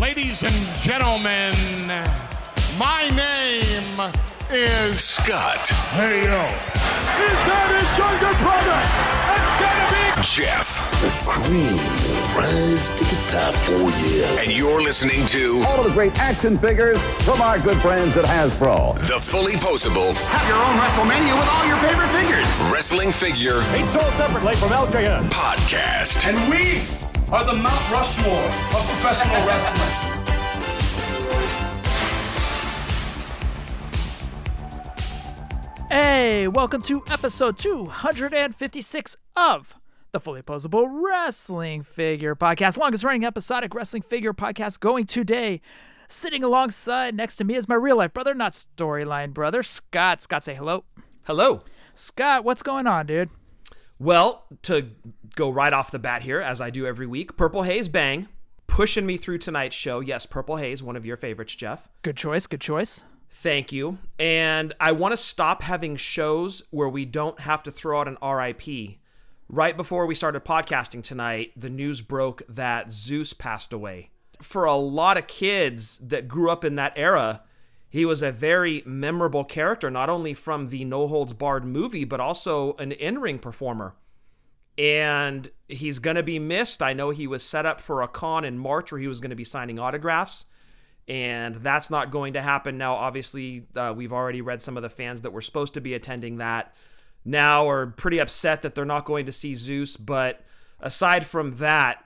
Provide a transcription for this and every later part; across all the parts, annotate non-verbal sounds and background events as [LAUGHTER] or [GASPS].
Ladies and gentlemen, my name is Scott, Hey yo, is that his younger brother? It's gonna be Jeff, The cream will rise to the top. Oh, yeah. and you're listening to all of the great action figures from our good friends at Hasbro. the fully poseable Have your own WrestleMania with all your favorite figures. Wrestling Figure sold separately from LJN. Podcast. And we are the Mount Rushmore of professional wrestling. Hey, welcome to episode 256 of the Fully Poseable Wrestling Figure Podcast, longest running episodic wrestling figure podcast going today. Sitting alongside next to me is my real life brother, not storyline brother, Scott. Scott, say hello. Hello. Scott, what's going on, dude? Well, to go right off the bat here, as I do every week, Purple Haze Bang pushing me through tonight's show. Yes, Purple Haze, one of your favorites, Jeff. Good choice, good choice. Thank you. And I want to stop having shows where we don't have to throw out an RIP. Right before we started podcasting tonight, the news broke that Zeus passed away. For a lot of kids that grew up in that era, he was a very memorable character, not only from the No Holds Barred movie, but also an in ring performer. And he's going to be missed. I know he was set up for a con in March where he was going to be signing autographs and that's not going to happen now. Obviously, uh, we've already read some of the fans that were supposed to be attending that now are pretty upset that they're not going to see Zeus. But aside from that,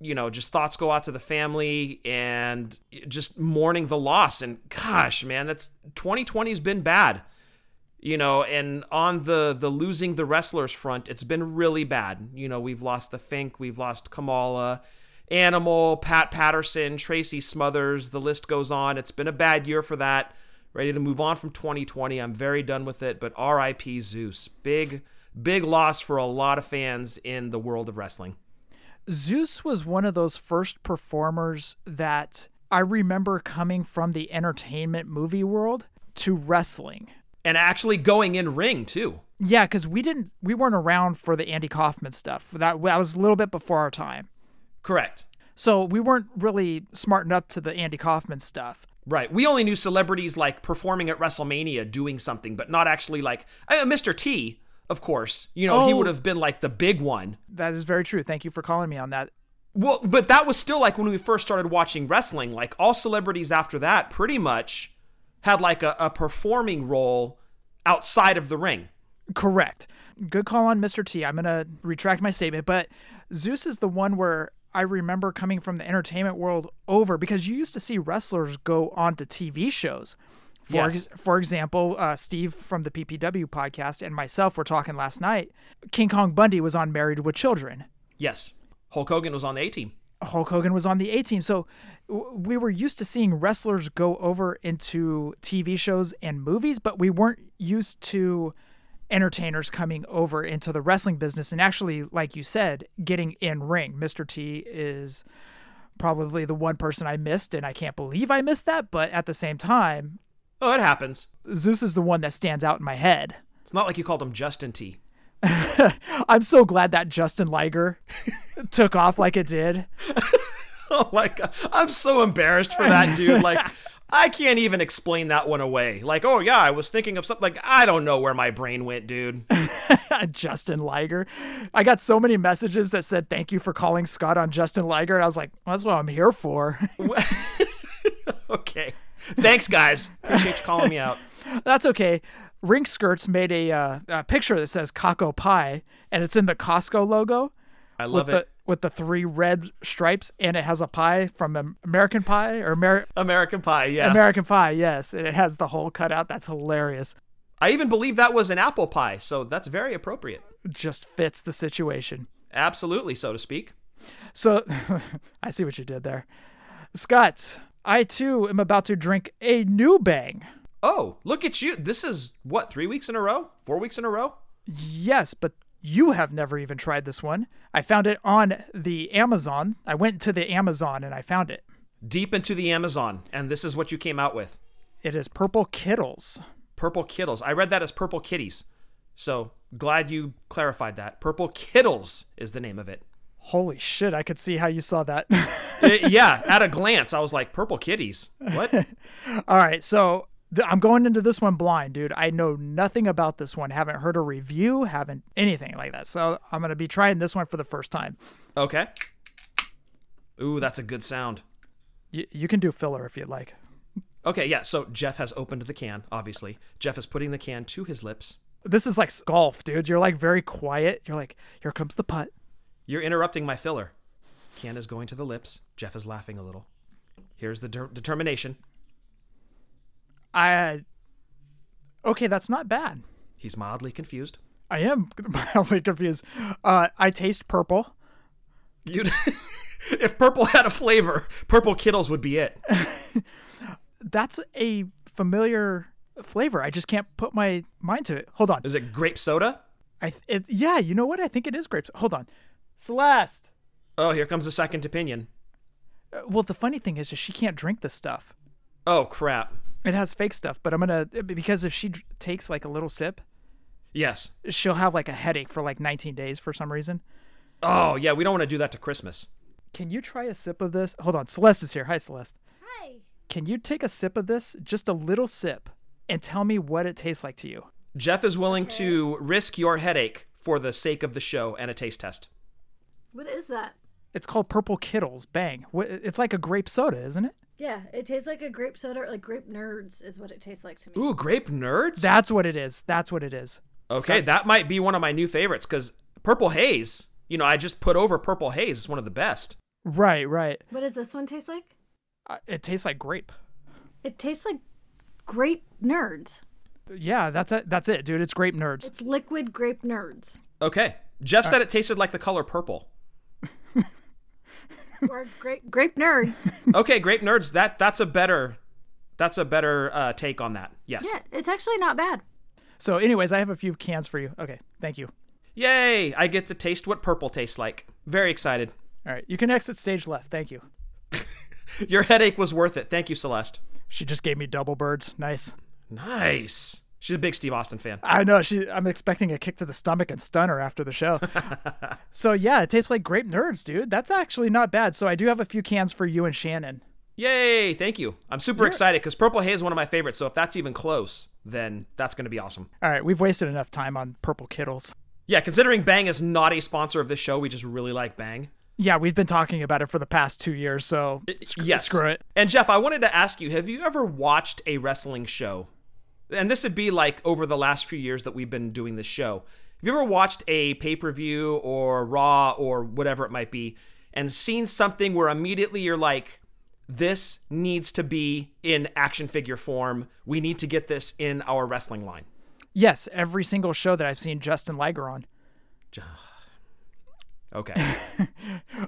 you know, just thoughts go out to the family and just mourning the loss. And gosh, man, that's 2020 has been bad. You know, and on the the losing the wrestlers front, it's been really bad. You know, we've lost the Fink, we've lost Kamala, Animal, Pat Patterson, Tracy Smothers, the list goes on. It's been a bad year for that. Ready to move on from 2020. I'm very done with it, but RIP Zeus. Big, big loss for a lot of fans in the world of wrestling. Zeus was one of those first performers that I remember coming from the entertainment movie world to wrestling. And actually going in ring too. Yeah, because we didn't, we weren't around for the Andy Kaufman stuff. That, that was a little bit before our time. Correct. So we weren't really smartened up to the Andy Kaufman stuff. Right. We only knew celebrities like performing at WrestleMania doing something, but not actually like uh, Mr. T, of course. You know, he Oh. would have been like the big one. That is very true. Thank you for calling me on that. Well, but that was still like when we first started watching wrestling. Like all celebrities after that pretty much had like a, a performing role outside of the ring. Correct. Good call on Mr. T. I'm going to retract my statement, but Zeus is the one where I remember coming from the entertainment world over because you used to see wrestlers go on to TV shows. For, Yes. for example, uh, Steve from the PPW podcast and myself were talking last night. King Kong Bundy was on Married with Children. Yes. Hulk Hogan was on the A team. Hulk Hogan was on the A team. So w- we were used to seeing wrestlers go over into TV shows and movies, but we weren't used to entertainers coming over into the wrestling business and actually, like you said, getting in ring. Mr. T is probably the one person I missed, and I can't believe I missed that. But at the same time, Oh, it happens. Zeus is the one that stands out in my head. It's not like you called him Justin T. [LAUGHS] I'm so glad that Justin Liger [LAUGHS] took off like it did. [LAUGHS] Oh my god. I'm so embarrassed for that dude. Like I can't even explain that one away. Like, oh yeah, I was thinking of something like I don't know where my brain went, dude. [LAUGHS] Justin Liger. I got so many messages that said thank you for calling Scott on Justin Liger. And I was like, well, that's what I'm here for. [LAUGHS] okay. Thanks guys. Appreciate you calling me out. [LAUGHS] that's okay. Ring Skirts made a, uh, a picture that says Caco Pie, and it's in the Costco logo I with love the it. with the three red stripes, and it has a pie from American Pie or Amer- American Pie, yeah. American Pie. Yes, and it has the whole cutout. That's hilarious. I even believe that was an apple pie, so that's very appropriate. Just fits the situation. Absolutely, so to speak. So [LAUGHS] I see what you did there, Scott. I too am about to drink a new bang. Oh, look at you. This is what, three weeks in a row? Four weeks in a row? Yes, but you have never even tried this one. I found it on the Amazon. I went to the Amazon and I found it. Deep into the Amazon, and this is what you came out with. It is Purple Kiddles. Purple Kiddles. I read that as Purple Kitties. So glad you clarified that. Purple Kiddles is the name of it. Holy shit! I could see how you saw that. It- [LAUGHS] eh, yeah, at a glance, I was like, purple kitties. What? [LAUGHS] All right, so th- I'm going into this one blind, dude. I know nothing about this one. Haven't heard a review. Haven't anything like that. So I'm gonna be trying this one for the first time. Okay. Ooh, that's a good sound. Y- you can do filler if you'd like. Okay, yeah. So Jeff has opened the can, obviously. Jeff is putting the can to his lips. This is like golf, dude. You're like very quiet. You're like, here comes the putt. You're interrupting my filler. Can is going to the lips. Jeff is laughing a little. Here's the de- determination. I. Okay, that's not bad. He's mildly confused. I am [LAUGHS] mildly confused. Uh, I taste purple. You, [LAUGHS] if purple had a flavor, purple Kiddles would be it. [LAUGHS] That's a familiar flavor. I just can't put my mind to it. Hold on. Is it grape soda? I th- it, yeah, you know what? I think it is grapes. Hold on. Celeste. Oh, here comes the second opinion. Uh, Well, the funny thing is, is she can't drink this stuff. Oh crap. It has fake stuff, but I'm gonna because if she dr- takes like a little sip, Yes. she'll have like a headache for like 19 days for some reason. Oh yeah, we don't want to do that to Christmas. Can you try a sip of this? Hold on, Celeste is here. Hi, Celeste. Hi. Can you take a sip of this, just a little sip, and tell me what it tastes like to you? Jeff is willing to risk your headache for the sake of the show and a taste test. What is that? It's called Purple Kiddles. Bang! It's like a grape soda, isn't it? Yeah, it tastes like a grape soda, or like grape nerds is what it tastes like to me. Ooh, grape nerds. That's what it is. That's what it is. okay, that might be one of my new favorites because purple haze. You know, I just put over purple haze. It's one of the best. Right, right. What does this one taste like? Uh, it tastes like grape. It tastes like grape nerds. Yeah, that's it. That's it, dude. It's grape nerds. It's liquid grape nerds. Okay. Jeff said it tasted like the color purple. Or grape grape nerds. [LAUGHS] Okay, grape nerds. That that's a better that's a better uh, take on that. Yes. Yeah, it's actually not bad. So, anyways, I have a few cans for you. Okay, thank you. Yay! I get to taste what purple tastes like. Very excited. All right, you can exit stage left. Thank you. [LAUGHS] Your headache was worth it. Thank you, Celeste. She just gave me double birds. Nice. Nice. She's a big Steve Austin fan. I know. She. I'm expecting a kick to the stomach and Stunner after the show. [LAUGHS] so yeah, it tastes like grape nerds, dude. That's actually not bad. So I do have a few cans for you and Shannon. Yay! Thank you. I'm super excited because Purple Haze is one of my favorites. So if that's even close, then that's going to be awesome. All right, we've wasted enough time on Purple Kiddles. Yeah, considering Bang is not a sponsor of this show, we just really like Bang. Yeah, we've been talking about it for the past two years. So sc- yes. screw it. And Jeff, I wanted to ask you: Have you ever watched a wrestling show? And this would be like over the last few years that we've been doing this show. Have you ever watched a pay per view or Raw or whatever it might be, and seen something where immediately you're like, "This needs to be in action figure form. We need to get this in our wrestling line." Yes, every single show that I've seen Justin Liger on. Okay. [LAUGHS]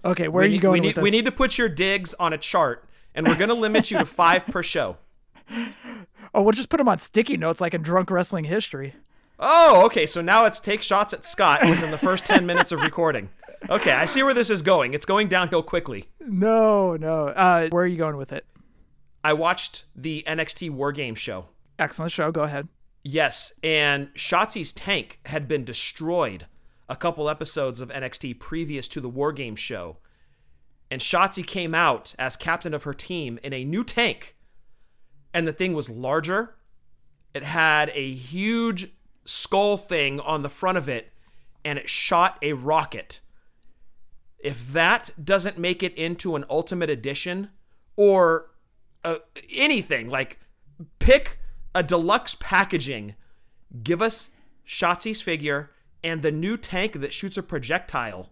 Okay, where we are you need, going we with need, this? we need to put your digs on a chart, and we're going to limit you to five per show. [LAUGHS] Oh, we'll just put them on sticky notes like in drunk wrestling history. Oh, okay. So now it's take shots at Scott within the first 10 minutes of recording. Okay, I see where this is going. It's going downhill quickly. No, no. Uh, where are you going with it? I watched the NXT War Game show. Excellent show. Go ahead. Yes, and Shotzi's tank had been destroyed a couple episodes of NXT previous to the War Game show. And Shotzi came out as captain of her team in a new tank. And the thing was larger. It had a huge skull thing on the front of it, and it shot a rocket. If that doesn't make it into an Ultimate Edition or uh, anything, like pick a deluxe packaging, give us Shotzi's figure and the new tank that shoots a projectile.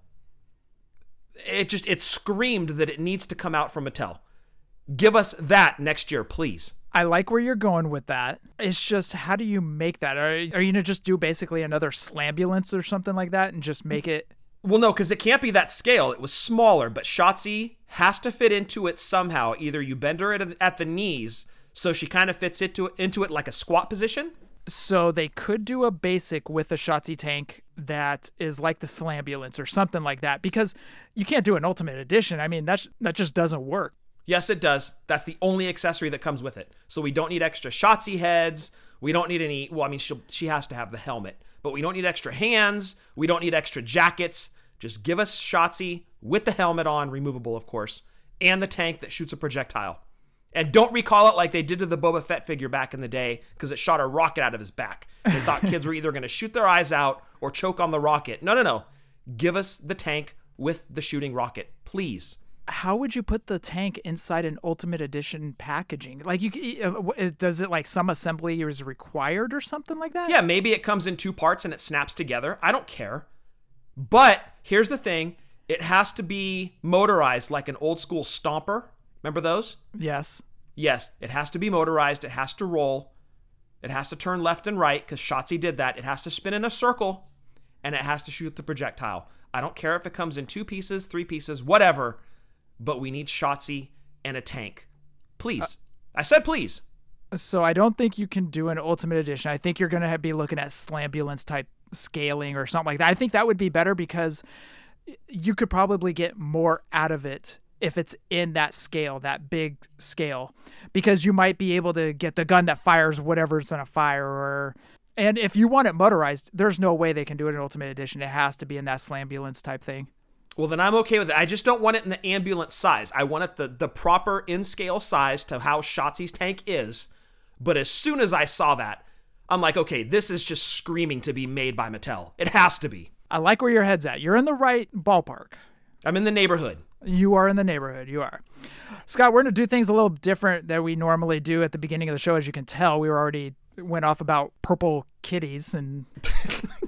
It just it screamed that it needs to come out from Mattel. Give us that next year, please. I like where you're going with that. It's just how do you make that? Are, are you gonna just do basically another slambulance or something like that and just make it? Well, no, because it can't be that scale. It was smaller, but Shotzi has to fit into it somehow. Either you bend her at, at the knees so she kind of fits into into it like a squat position. So they could do a basic with a Shotzi tank that is like the slambulance or something like that because you can't do an ultimate edition. I mean that that just doesn't work. Yes, it does. That's the only accessory that comes with it. So we don't need extra Shotzi heads. We don't need any. Well, I mean, she she has to have the helmet, but we don't need extra hands. We don't need extra jackets. Just give us Shotzi with the helmet on, removable, of course, and the tank that shoots a projectile. And don't recall it like they did to the Boba Fett figure back in the day because it shot a rocket out of his back. They thought [LAUGHS] kids were either going to shoot their eyes out or choke on the rocket. No, no, no. Give us the tank with the shooting rocket, please. How would you put the tank inside an Ultimate Edition packaging? Like, you uh, does it like some assembly is required or something like that? Yeah, maybe it comes in two parts and it snaps together. I don't care. But here's the thing it has to be motorized like an old school stomper. Remember those? Yes. Yes, it has to be motorized. It has to roll. It has to turn left and right because Shotzi did that. It has to spin in a circle and it has to shoot the projectile. I don't care if it comes in two pieces, three pieces, whatever, but we need Shotzi and a tank. Please. Uh, I said please. So I don't think you can do an Ultimate Edition. I think you're going to be looking at Slambulance type scaling or something like that. I think that would be better because you could probably get more out of it if it's in that scale, that big scale, because you might be able to get the gun that fires whatever's going to fire. Or and if you want it motorized, there's no way they can do it in Ultimate Edition. It has to be in that slambulance type thing. Well, then I'm okay with it. I just don't want it in the ambulance size. I want it the the proper in scale size to how Shotzi's tank is. But as soon as I saw that, I'm like, okay, this is just screaming to be made by Mattel. It has to be. I like where your head's at. You're in the right ballpark. I'm in the neighborhood. You are in the neighborhood. You are. Scott, we're going to do things a little different than we normally do at the beginning of the show. As you can tell, we were already went off about purple kitties and. [LAUGHS]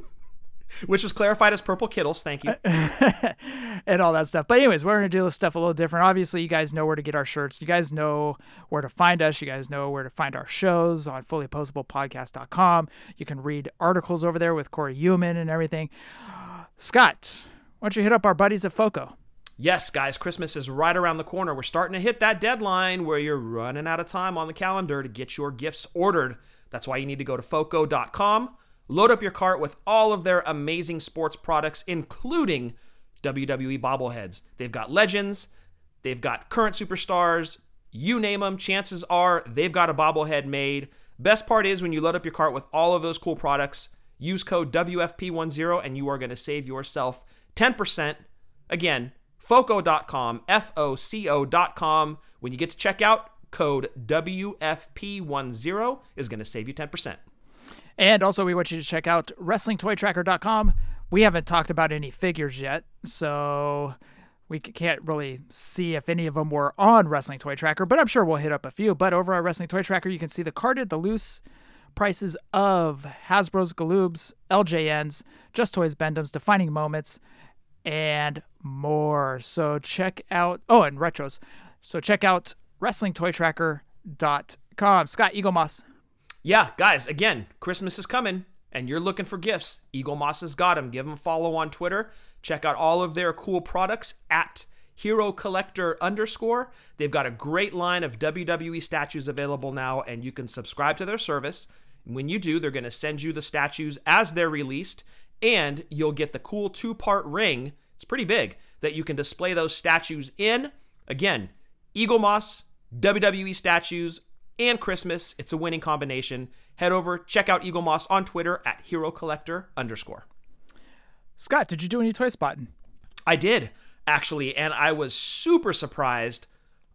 Which was clarified as purple kiddles. Thank you. [LAUGHS] and all that stuff. But, anyways, we're going to do this stuff a little different. Obviously, you guys know where to get our shirts. You guys know where to find us. You guys know where to find our shows on fullyposeablepodcast.com. You can read articles over there with Corey Human and everything. [GASPS] Scott, why don't you hit up our buddies at FOCO? Yes, guys, Christmas is right around the corner. We're starting to hit that deadline where you're running out of time on the calendar to get your gifts ordered. That's why you need to go to foco.com, load up your cart with all of their amazing sports products, including WWE bobbleheads. They've got legends, they've got current superstars, you name them, chances are they've got a bobblehead made. Best part is when you load up your cart with all of those cool products, use code WFP10 and you are going to save yourself 10%. Again, foco.com, F O C O.com. When you get to checkout, code WFP10 is going to save you 10%. And also, we want you to check out WrestlingToyTracker.com. We haven't talked about any figures yet, so we can't really see if any of them were on Wrestling Toy Tracker, but I'm sure we'll hit up a few. But over at Wrestling Toy Tracker, you can see the carded, the loose prices of Hasbro's, Galoobs, LJNs, Just Toys, Bend-Ems, Defining Moments, and more. So check out, oh, and retros. So check out WrestlingToyTracker.com. Scott Eaglemoss. Yeah, guys, again, Christmas is coming and you're looking for gifts. Eaglemoss has got them. Give them a follow on Twitter. Check out all of their cool products at Hero Collector underscore. They've got a great line of WWE statues available now, and you can subscribe to their service. When you do, they're going to send you the statues as they're released, and you'll get the cool two part ring. It's pretty big that you can display those statues in. Again, Eaglemoss, WWE statues, and Christmas. It's a winning combination. Head over, check out Eaglemoss on Twitter at Hero Collector underscore. Scott, did you do any toy spotting? I did, actually, and I was super surprised.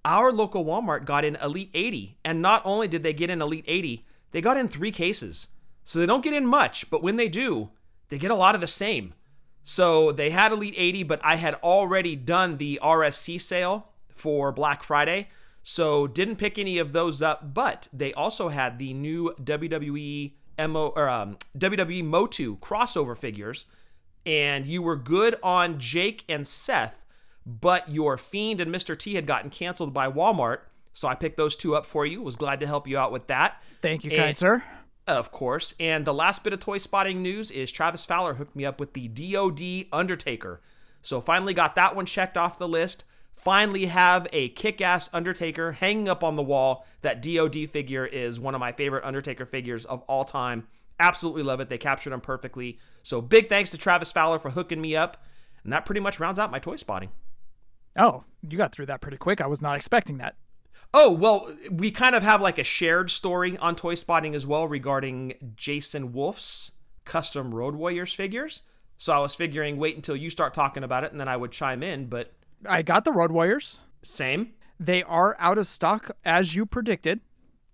Our local Walmart got in Elite 80, and not only did they get in Elite 80, they got in three cases. So they don't get in much, but when they do, they get a lot of the same. So they had Elite 80, but I had already done the RSC sale for Black Friday. So didn't pick any of those up, but they also had the new WWE MO or um, WWE Motu crossover figures, and you were good on Jake and Seth, but your Fiend and Mr. T had gotten canceled by Walmart. So I picked those two up for you. Was glad to help you out with that. Thank you, and, kind sir. Of course. And the last bit of toy spotting news is Travis Fowler hooked me up with the DoD Undertaker. So finally got that one checked off the list. Finally have a kick-ass Undertaker hanging up on the wall. That DoD figure is one of my favorite Undertaker figures of all time. Absolutely love it. They captured him perfectly. So big thanks to Travis Fowler for hooking me up. And that pretty much rounds out my toy spotting. Oh, you got through that pretty quick. I was not expecting that. Oh, well, we kind of have like a shared story on Toy Spotting as well regarding Jason Wulf's custom Road Warriors figures. So I was figuring wait until you start talking about it and then I would chime in, but I got the Road Warriors. same. They are out of stock as you predicted.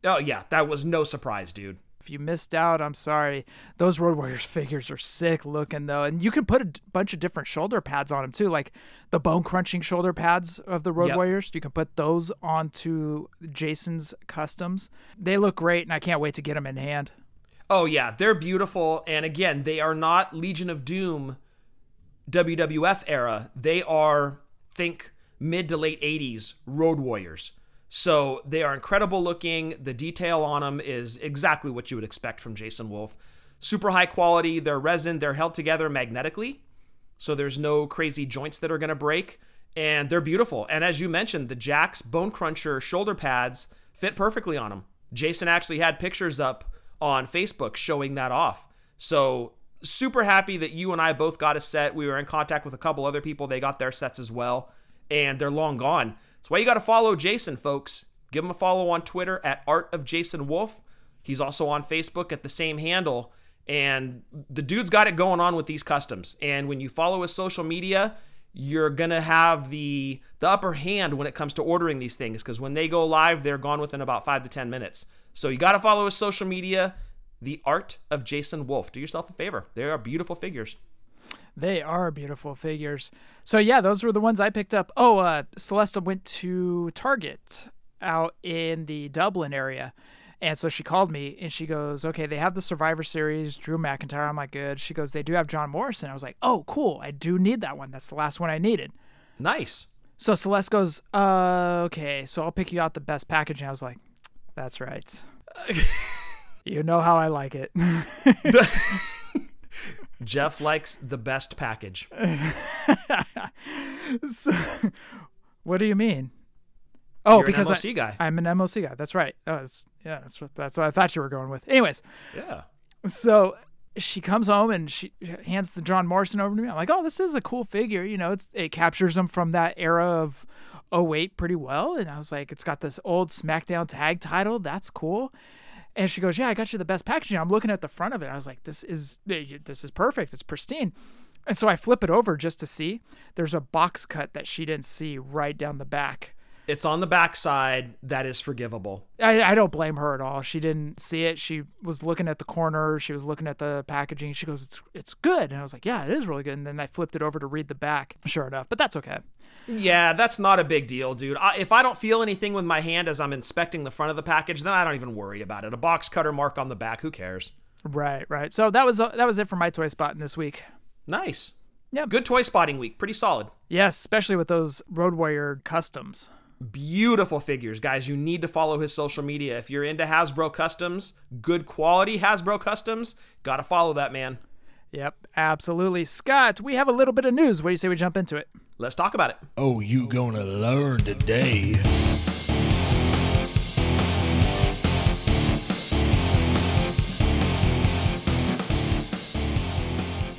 Oh yeah, that was no surprise, dude. If you missed out, I'm sorry. Those Road Warriors figures are sick looking though, and you can put a d- bunch of different shoulder pads on them too, like the bone crunching shoulder pads of the Road Yep. Warriors. You can put those onto Jason's customs. They look great, and I can't wait to get them in hand. Oh yeah, they're beautiful and again, they are not Legion of Doom WWF era. They are think mid to late 80s Road Warriors. So they are incredible looking. The detail on them is exactly what you would expect from Jason Wulf. Super high quality. They're resin. They're held together magnetically. So there's no crazy joints that are going to break. And they're beautiful. And as you mentioned, the Jakks Bone Cruncher shoulder pads fit perfectly on them. Jason actually had pictures up on Facebook showing that off. So super happy that you and I both got a set. We were in contact with a couple other people. They got their sets as well. And they're long gone. That's why you got to follow Jason, folks. Give him a follow on Twitter at Art of Jason Wulf. He's also on Facebook at the same handle. And the dude's got it going on with these customs. And when you follow his social media, you're gonna have the the upper hand when it comes to ordering these things because when they go live, they're gone within about five to ten minutes. So you got to follow his social media, the art of Jason Wulf. Do yourself a favor. They are beautiful figures. They are beautiful figures. So yeah, those were the ones I picked up. Oh, uh, Celesta went to Target out in the Dublin area. And so she called me and she goes, Okay, they have the Survivor Series, Drew McIntyre. I'm like, Good. She goes, They do have John Morrison. I was like, Oh, cool. I do need that one. That's the last one I needed. Nice. So Celeste goes, uh, Okay, so I'll pick you out the best package. And I was like, That's right. [LAUGHS] you know how I like it. [LAUGHS] Jeff likes the best package. [LAUGHS] so, what do you mean? Oh, You're because MOC I, guy. I'm an MOC guy. That's right. Oh, that's, yeah, that's what that's what I thought you were going with. Anyways, Yeah. so she comes home and she hands the John Morrison over to me. I'm like, oh, this is a cool figure. You know, it's it captures him from that era of 08 pretty well. And I was like, it's got this old SmackDown tag title. That's cool. And she goes, yeah, I got you the best packaging. I'm looking at the front of it. I was like, this is eh, this is perfect. It's pristine. And so I flip it over just to see. There's a box cut that she didn't see right down the back. It's on the backside. That is forgivable. I, I don't blame her at all. She didn't see it. She was looking at the corner. She was looking at the packaging. She goes, "It's it's good." And I was like, "Yeah, it is really good." And then I flipped it over to read the back. Sure enough, but that's okay. Yeah, that's not a big deal, dude. I, if I don't feel anything with my hand as I'm inspecting the front of the package, then I don't even worry about it. A box cutter mark on the back, who cares? Right, right. So that was uh, that was it for my toy spotting this week. Nice. Yeah. Good toy spotting week. Pretty solid. Yes, especially with those Road Warrior customs. Beautiful figures, guys. You need to follow his social media. If you're into Hasbro customs, good quality Hasbro customs, gotta follow that man. Yep, absolutely. Scott, we have a little bit of news. What do you say we jump into it? Let's talk about it. Oh, you gonna learn today.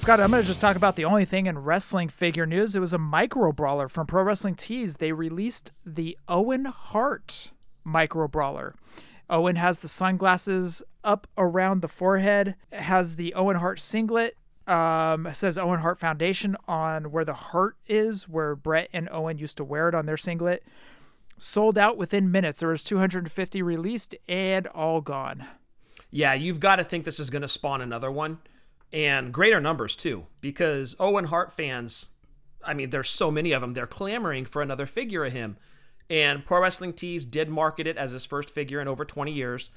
Scott, I'm going to just talk about the only thing in wrestling figure news. It was a micro brawler from Pro Wrestling Tees. They released the Owen Hart micro brawler. Owen has the sunglasses up around the forehead, has the Owen Hart singlet. Um, says Owen Hart Foundation on where the heart is, where Bret and Owen used to wear it on their singlet. Sold out within minutes. There was 250 released and all gone. Yeah, you've got to think this is going to spawn another one and greater numbers too because Owen Hart fans, I mean, there's so many of them, they're clamoring for another figure of him. And Pro Wrestling Tees did market it as his first figure in over 20 years.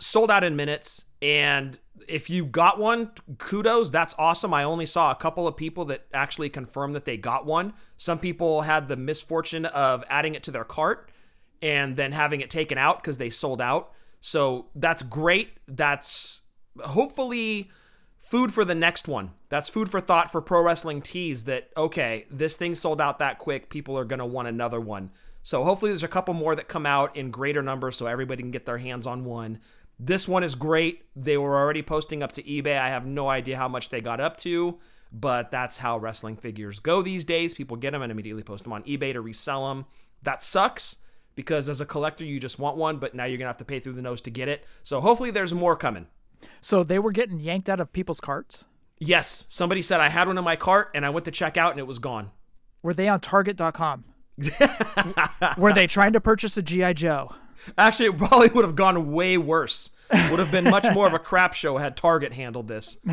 Sold out in minutes. And if you got one, kudos. That's awesome. I only saw a couple of people that actually confirmed that they got one. Some people had the misfortune of adding it to their cart and then having it taken out because they sold out. So that's great. That's hopefully food for the next one. That's food for thought for pro wrestling tees that, okay, this thing sold out that quick. People are going to want another one. So hopefully there's a couple more that come out in greater numbers so everybody can get their hands on one. This one is great. They were already posting up to eBay. I have no idea how much they got up to, but that's how wrestling figures go these days. People get them and immediately post them on eBay to resell them. That sucks because as a collector, you just want one, but now you're going to have to pay through the nose to get it. So hopefully there's more coming. So they were getting yanked out of people's carts. Yes, somebody said I had one in my cart and I went to check out and it was gone. Were they on Target.com? [LAUGHS] Were they trying to purchase a GI Joe? Actually, it probably would have gone way worse. Would have been much more of a crap show had Target handled this. [LAUGHS]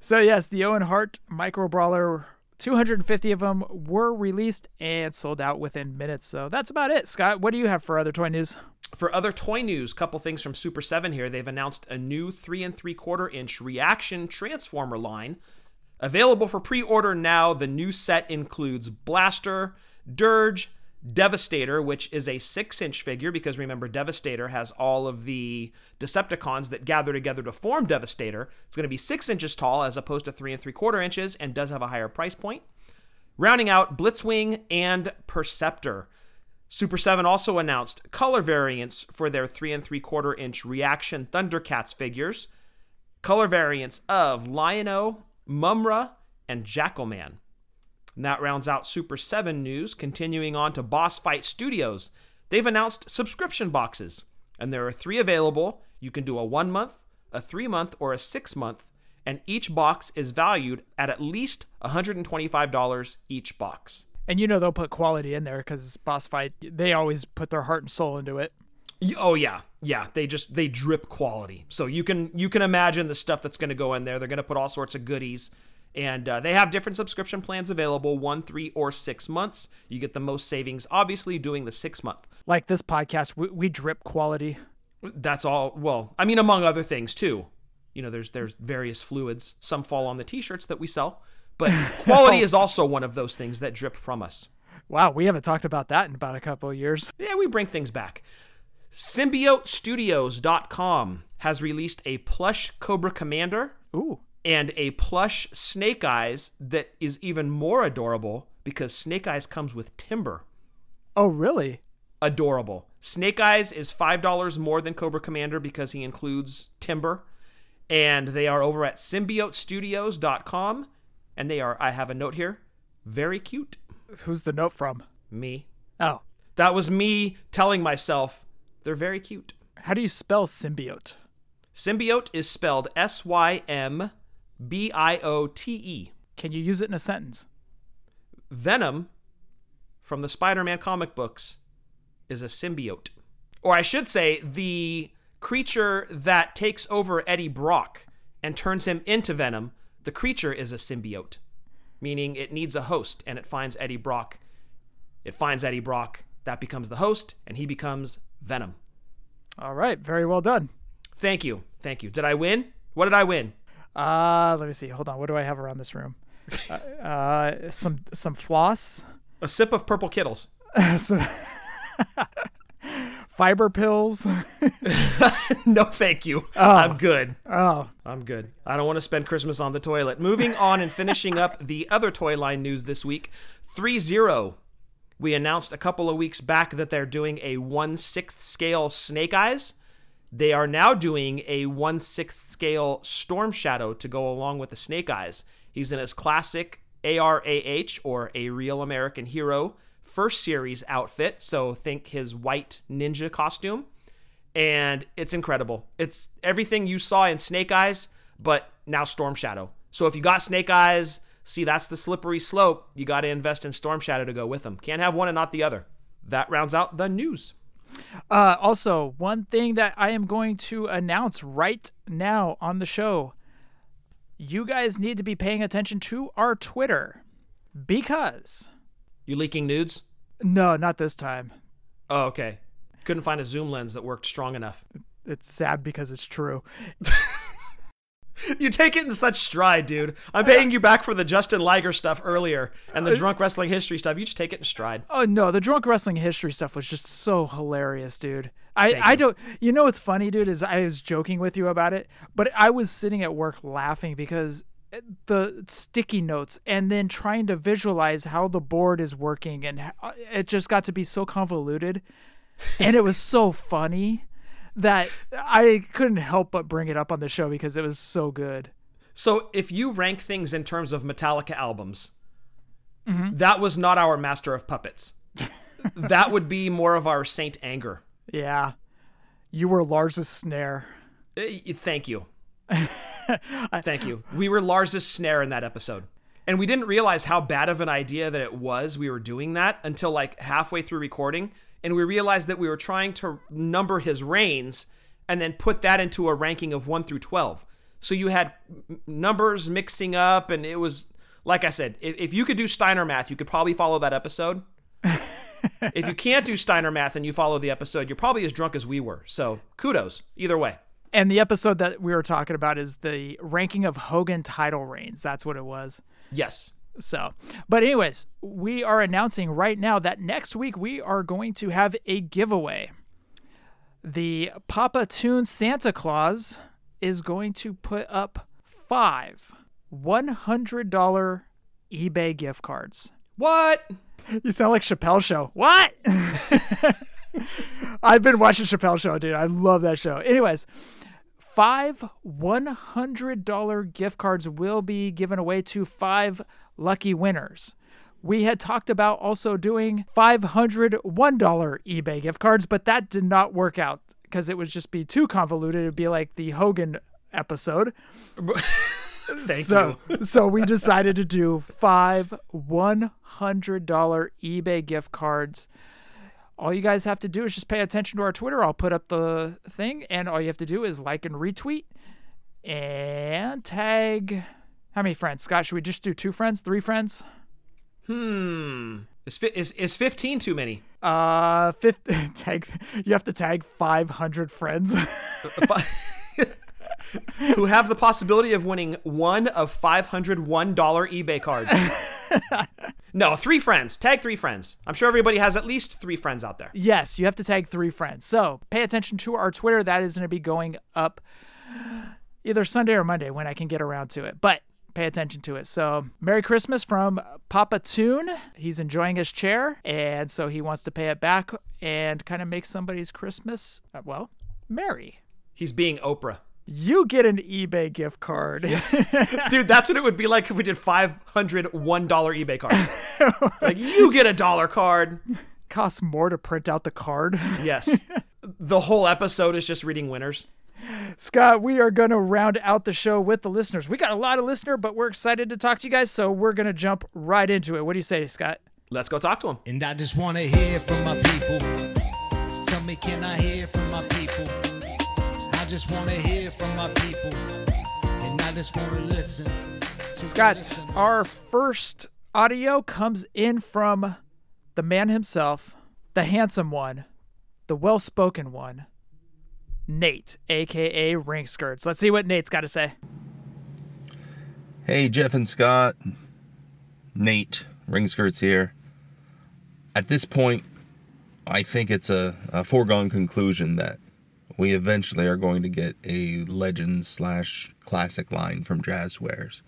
So yes, the Owen Hart micro brawler, 250 of them were released and sold out within minutes. So that's about it. Scott, what do you have for other toy news? For other toy news, couple things from Super 7 here. They've announced a new three and three quarter inch reaction transformer line. Available for pre order now, the new set includes Blaster, Dirge, Devastator, which is a six inch figure because remember, Devastator has all of the Decepticons that gather together to form Devastator. It's going to be six inches tall as opposed to three and three quarter inches and does have a higher price point. Rounding out Blitzwing and Perceptor. Super 7 also announced color variants for their 3 and 3 quarter inch reaction Thundercats figures. Color variants of Lion-O, Mumm-Ra, and Jackalman. And that rounds out Super 7 news. Continuing on to Boss Fight Studios. They've announced subscription boxes, and there are three available. You can do a one month, a three month, or a six month, and each box is valued at at least $125 each box. And you know they'll put quality in there because Boss Fight, they always put their heart and soul into it. Oh yeah, yeah. They just they drip quality. So you can you can imagine the stuff that's going to go in there. They're going to put all sorts of goodies, and uh, they have different subscription plans available: one, three, or six months. You get the most savings, obviously, doing the six month. Like this podcast, we, we drip quality. That's all. Well, I mean, among other things too. You know, there's there's various fluids. Some fall on the T-shirts that we sell, but [LAUGHS] quality is also one of those things that drip from us. Wow, we haven't talked about that in about a couple of years. Yeah, we bring things back. SymbioteStudios.com has released a plush Cobra Commander Ooh. And a plush Snake Eyes that is even more adorable because Snake Eyes comes with timber. Oh, really? Adorable. Snake Eyes is $5 more than Cobra Commander because he includes timber. And they are over at symbiotestudios.com. And they are, I have a note here, very cute. Who's the note from? Me. Oh, That was me telling myself they're very cute. how do you spell symbiote? Symbiote is spelled S Y M B I O T E. Can you use it in a sentence? Venom from the Spider Man comic books is a symbiote. Or I should say, the creature that takes over Eddie Brock and turns him into Venom, the creature is a symbiote, meaning it needs a host and it finds Eddie Brock. It finds Eddie Brock, that becomes the host, and he becomes Venom. All right, very well done. Thank you. Thank you. Did I win? What did I win? Uh, let me see. Hold on. What do I have around this room? uh, uh, some some floss, A sip of purple kiddles. some [LAUGHS] fiber pills. [LAUGHS] no, thank you. I'm good. Oh, I'm good. I don't want to spend Christmas on the toilet. Moving on and finishing up the other toy line news this week 3 0. We announced a couple of weeks back that they're doing a 1 6th scale Snake Eyes. They are now doing a 1 6th scale Storm Shadow to go along with the Snake Eyes. He's in his classic ARAH or A Real American Hero first series outfit. So think his white ninja costume and it's incredible. It's everything you saw in Snake Eyes, but now Storm Shadow. So if you got Snake Eyes, see that's the slippery slope. You got to invest in Storm Shadow to go with them. Can't have one and not the other. That rounds out the news. Uh, also, one thing that I am going to announce right now on the show you guys need to be paying attention to our Twitter because. You leaking nudes? No, not this time. Oh, okay. Couldn't find a zoom lens that worked strong enough. It's sad because it's true. [LAUGHS] [LAUGHS] You take it in such stride, dude. I'm paying you back for the Justin Liger stuff earlier and the uh, drunk wrestling history stuff. You just take it in stride. Oh no, the drunk wrestling history stuff was just so hilarious, dude. I Thank I you. don't you know what's funny, dude, is I was joking with you about it, but I was sitting at work laughing because the sticky notes and then trying to visualize how the board is working and uh, it just got to be so convoluted and it was so funny that I couldn't help but bring it up on the show because it was so good. So if you rank things in terms of Metallica albums, that was not our Master of Puppets. [LAUGHS] that would be more of our Saint Anger. Yeah. You were Lars's snare. Uh, Thank you. [LAUGHS] Thank you. We were Lars's snare in that episode. And we didn't realize how bad of an idea that it was we were doing that until like halfway through recording. And we realized that we were trying to number his reigns and then put that into a ranking of 1 through 12. So you had numbers mixing up, and it was, like I said, if, if you could do Steiner math, you could probably follow that episode. [LAUGHS] if you can't do Steiner math and you follow the episode, you're probably as drunk as we were. So kudos, either way. And the episode that we were talking about is the ranking of Hogan title reigns. That's what it was. Yes. So, but anyways, we are announcing right now that next week we are going to have a giveaway. The Papa Tune Santa Claus is going to put up five $100 eBay gift cards. What? You sound like Chappelle Show. What? [LAUGHS] I've been watching Chappelle Show, dude. I love that show. Anyways, five $100 gift cards will be given away to five lucky winners. We had talked about also doing $500 $1 eBay gift cards, but that did not work out because it would just be too convoluted. It'd be like the Hogan episode. [LAUGHS] Thank so, you. [LAUGHS] so we decided to do five $100 eBay gift cards. All you guys have to do is just pay attention to our Twitter. I'll put up the thing, and all you have to do is like and retweet and tag. How many friends? Scott, should we just do two friends, three friends? Hmm. Is, fi- is, is 15 too many? Uh, fifth [LAUGHS] tag. You have to tag 500 friends. [LAUGHS] [LAUGHS] Who have the possibility of winning one of five hundred one dollar eBay cards. no, three friends. Tag three friends. I'm sure everybody has at least three friends out there. yes, you have to tag three friends. So pay attention to our Twitter. That is going to be going up either Sunday or Monday when I can get around to it. But pay attention to it. So, Merry Christmas from Papa Toon. He's enjoying his chair, and so he wants to pay it back and kind of make somebody's Christmas, uh, well, merry. He's being Oprah. You get an eBay gift card. [LAUGHS] Dude, that's what it would be like if we did 500 $1 eBay cards. [LAUGHS] like, you get a dollar card. Costs more to print out the card. Yes. [LAUGHS] the whole episode is just reading winners. Scott, we are going to round out the show with the listeners. We got a lot of listener, but we're excited to talk to you guys, so we're going to jump right into it. What do you say, Scott? Let's go talk to him. And I just want to hear from my people. Tell me, can I hear from my people? I just want to hear from my people. And I just want to listen. Scott, our first audio comes in from the man himself, the handsome one, the well spoken one, Nate, aka Ring Skirts. Let's see what Nate's got to say. Hey, Jeff and Scott. Nate, Ring Skirts here. At this point, I think it's a, a foregone conclusion that we eventually are going to get a Legends slash classic line from Jazzwares.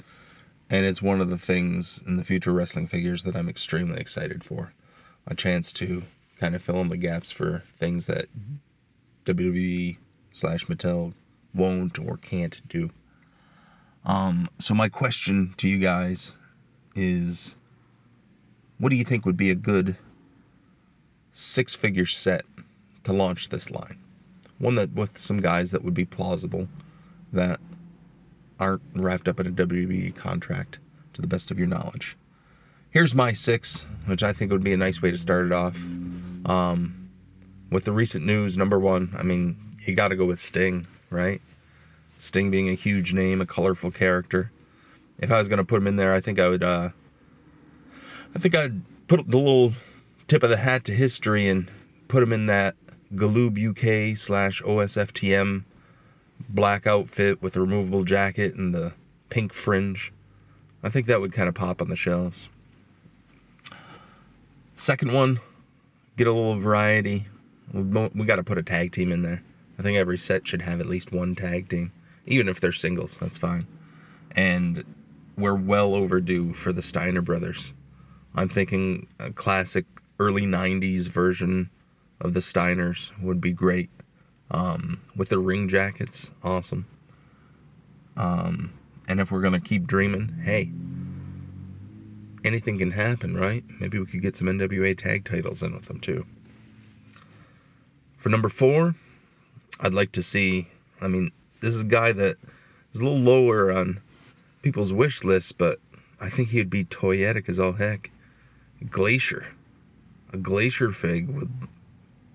And it's one of the things in the future wrestling figures that I'm extremely excited for. A chance to kind of fill in the gaps for things that WWE slash Mattel won't or can't do. Um, so my question to you guys is what do you think would be a good six figure set to launch this line? One that with some guys that would be plausible that aren't wrapped up in a WWE contract to the best of your knowledge. Here's my six, which I think would be a nice way to start it off. Um, with the recent news, number one, I mean, you got to go with Sting, right? Sting being a huge name, a colorful character. If I was gonna put him in there, I think I would. Uh, I think I'd put the little tip of the hat to history and put him in that Galoob UK slash OSFTM black outfit with a removable jacket and the pink fringe. I think that would kind of pop on the shelves. Second one, get a little variety. We, we got to put a tag team in there. I think every set should have at least one tag team, even if they're singles. That's fine. And we're well overdue for the Steiner brothers. I'm thinking a classic early '90s version of the Steiners would be great. Um, with the ring jackets, awesome. Um, and if we're gonna keep dreaming, hey, anything can happen, right? Maybe we could get some NWA tag titles in with them too. For number four, I'd like to see. I mean, this is a guy that is a little lower on people's wish list, but I think he'd be toyetic as all heck. Glacier. A glacier fig would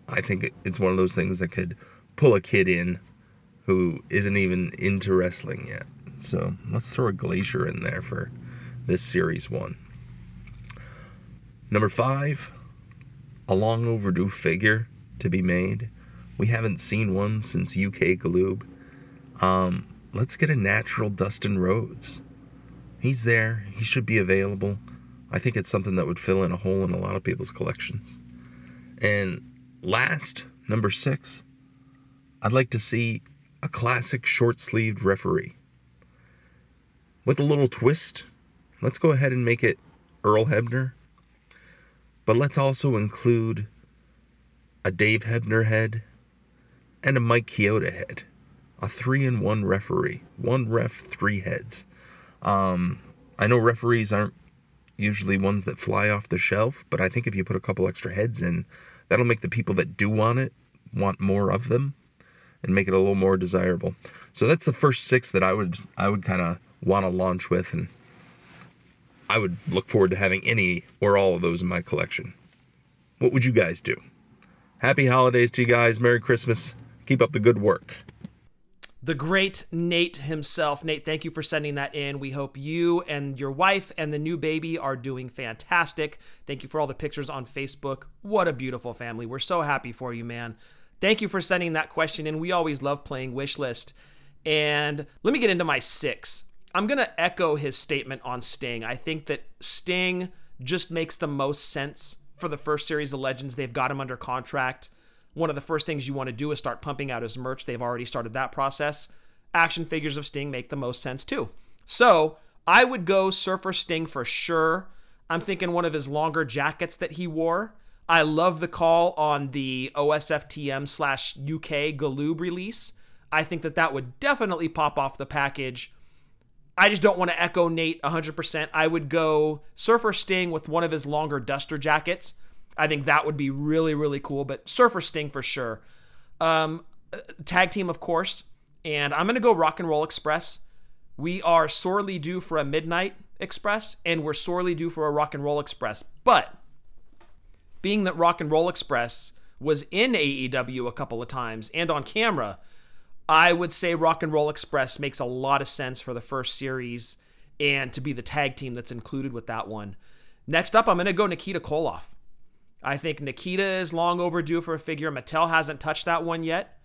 I think it's one of those things that could pull a kid in who isn't even into wrestling yet. So let's throw a glacier in there for this series one. Number five, a long overdue figure to be made. We haven't seen one since UK Galoob. Um, let's get a natural Dustin Rhodes. He's there. He should be available. I think it's something that would fill in a hole in a lot of people's collections. And last, number six, I'd like to see a classic short sleeved referee. With a little twist, let's go ahead and make it Earl Hebner. But let's also include a Dave Hebner head and a Mike Chioda head. A three in one referee. One ref, three heads. Um, I know referees aren't usually ones that fly off the shelf, but I think if you put a couple extra heads in, that'll make the people that do want it want more of them and make it a little more desirable. So that's the first six that I would I would kind of want to launch with and I would look forward to having any or all of those in my collection. What would you guys do? Happy holidays to you guys. Merry Christmas. Keep up the good work. The great Nate himself. Nate, thank you for sending that in. We hope you and your wife and the new baby are doing fantastic. Thank you for all the pictures on Facebook. What a beautiful family. We're so happy for you, man. Thank you for sending that question in. We always love playing wish list. And let me get into my six. I'm going to echo his statement on Sting. I think that Sting just makes the most sense for the first series of Legends. They've got him under contract. One of the first things you want to do is start pumping out his merch. They've already started that process. Action figures of Sting make the most sense too. So I would go Surfer Sting for sure. I'm thinking one of his longer jackets that he wore. I love the call on the OSFTM slash UK Galoob release. I think that that would definitely pop off the package. I just don't want to echo Nate 100%. I would go Surfer Sting with one of his longer duster jackets. I think that would be really, really cool, but Surfer Sting for sure. Um, tag team, of course. And I'm going to go Rock and Roll Express. We are sorely due for a Midnight Express, and we're sorely due for a Rock and Roll Express. But being that Rock and Roll Express was in AEW a couple of times and on camera, I would say Rock and Roll Express makes a lot of sense for the first series and to be the tag team that's included with that one. Next up, I'm going to go Nikita Koloff. I think Nikita is long overdue for a figure. Mattel hasn't touched that one yet.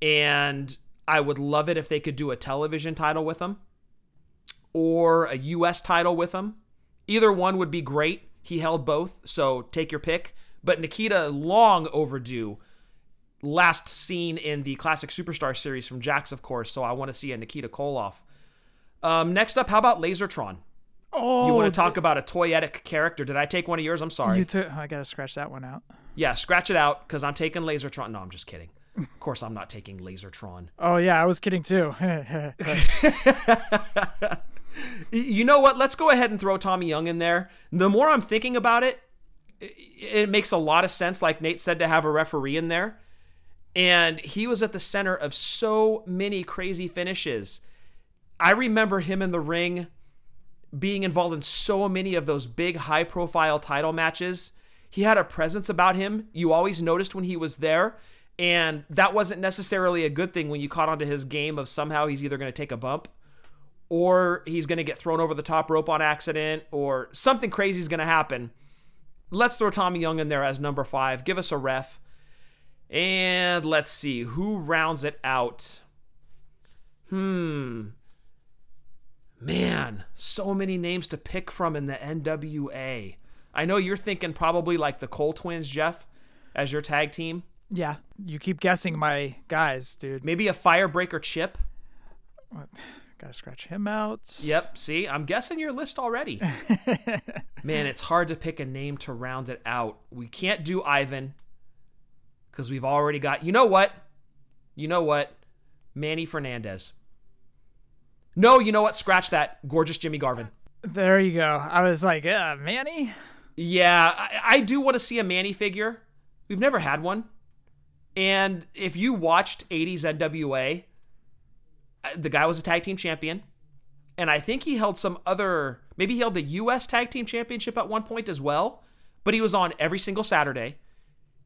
And I would love it if they could do a television title with him or a US title with him. Either one would be great. He held both, so take your pick. But Nikita, long overdue. Last seen in the Classic Superstar series from Jakks, of course, so I want to see a Nikita Koloff. Um, next up, how about Lasertron? Oh, you want to talk about a toyetic character? Did I take one of yours? I'm sorry. You took. I gotta scratch that one out. Yeah, scratch it out because I'm taking Lasertron. No, I'm just kidding. Of course, I'm not taking Lasertron. Oh yeah, I was kidding too. [LAUGHS] [LAUGHS] you know what? Let's go ahead and throw Tommy Young in there. The more I'm thinking about it, it makes a lot of sense, like Nate said, to have a referee in there. And he was at the center of so many crazy finishes. I remember him in the ring being involved in so many of those big high profile title matches. He had a presence about him. You always noticed when he was there. And that wasn't necessarily a good thing when you caught onto his game of somehow he's either going to take a bump or he's going to get thrown over the top rope on accident or something crazy is going to happen. Let's throw Tommy Young in there as number five. Give us a ref. And let's see who rounds it out. Hmm. Man, so many names to pick from in the NWA. I know you're thinking probably like the Cole twins, Jef, as your tag team. Yeah, you keep guessing my guys, dude. Maybe a Firebreaker Chip. What? Gotta scratch him out. Yep. See, I'm guessing your list already. [LAUGHS] Man, it's hard to pick a name to round it out. We can't do Ivan because we've already got. You know what? You know what? Manny Fernandez. No, you know what? Scratch that. Gorgeous Jimmy Garvin. There you go. I was like, uh, Manny? Yeah, I, I do want to see a Manny figure. We've never had one. And if you watched 80s NWA, uh, the guy was a tag team champion, and I think he held some other. Maybe he held the U.S. Tag Team Championship at one point as well. But he was on every single Saturday.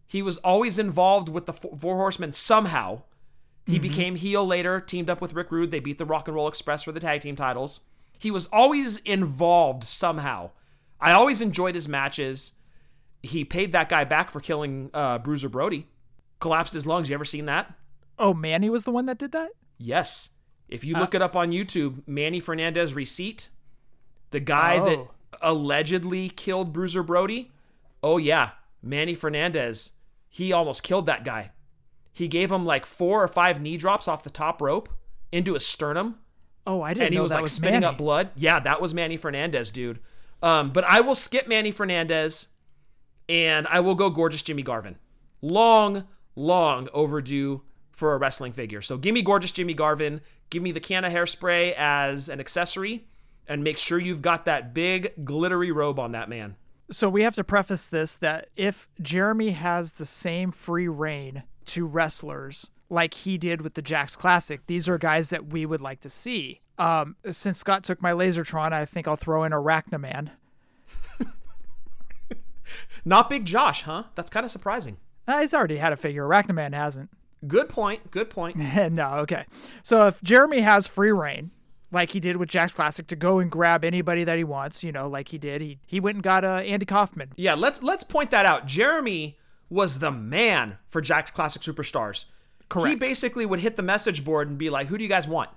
He was always involved with the Four Horsemen somehow. He mm-hmm. became heel later, teamed up with Rick Rude. They beat the Rock and Roll Express for the tag team titles. He was always involved somehow. I always enjoyed his matches. He paid that guy back for killing uh, Bruiser Brody. Collapsed his lungs. You ever seen that? Oh, Manny was the one that did that? Yes. If you uh, look uh, it up on YouTube, Manny Fernandez receipt, the guy oh. that allegedly killed Bruiser Brody. Oh yeah, Manny Fernandez. He almost killed that guy. He gave him like four or five knee drops off the top rope into his sternum. Oh, I didn't and he know was that like was spitting Manny. up blood. Yeah, that was Manny Fernandez, dude. Um, but I will skip Manny Fernandez, and I will go gorgeous Jimmy Garvin. Long, long overdue for a wrestling figure. So give me gorgeous Jimmy Garvin. Give me the can of hairspray as an accessory, and make sure you've got that big glittery robe on that man. So we have to preface this that if Jeremy has the same free reign to wrestlers like he did with the Jakks Classic, these are guys that we would like to see. Um, since Scott took my Lasertron, I think I'll throw in Arachnaman. [LAUGHS] Not Big Josh, huh? That's kind of surprising. Uh, he's already had a figure. Arachnaman hasn't. Good point. Good point. [LAUGHS] no, okay. So if Jeremy has free reign, like he did with Jakks Classic, to go and grab anybody that he wants, you know, like he did, he he went and got uh, Andy Kaufman. Yeah, let's let's point that out. Jeremy was the man for Jakks Classic Superstars. Correct. He basically would hit the message board and be like, "Who do you guys want?"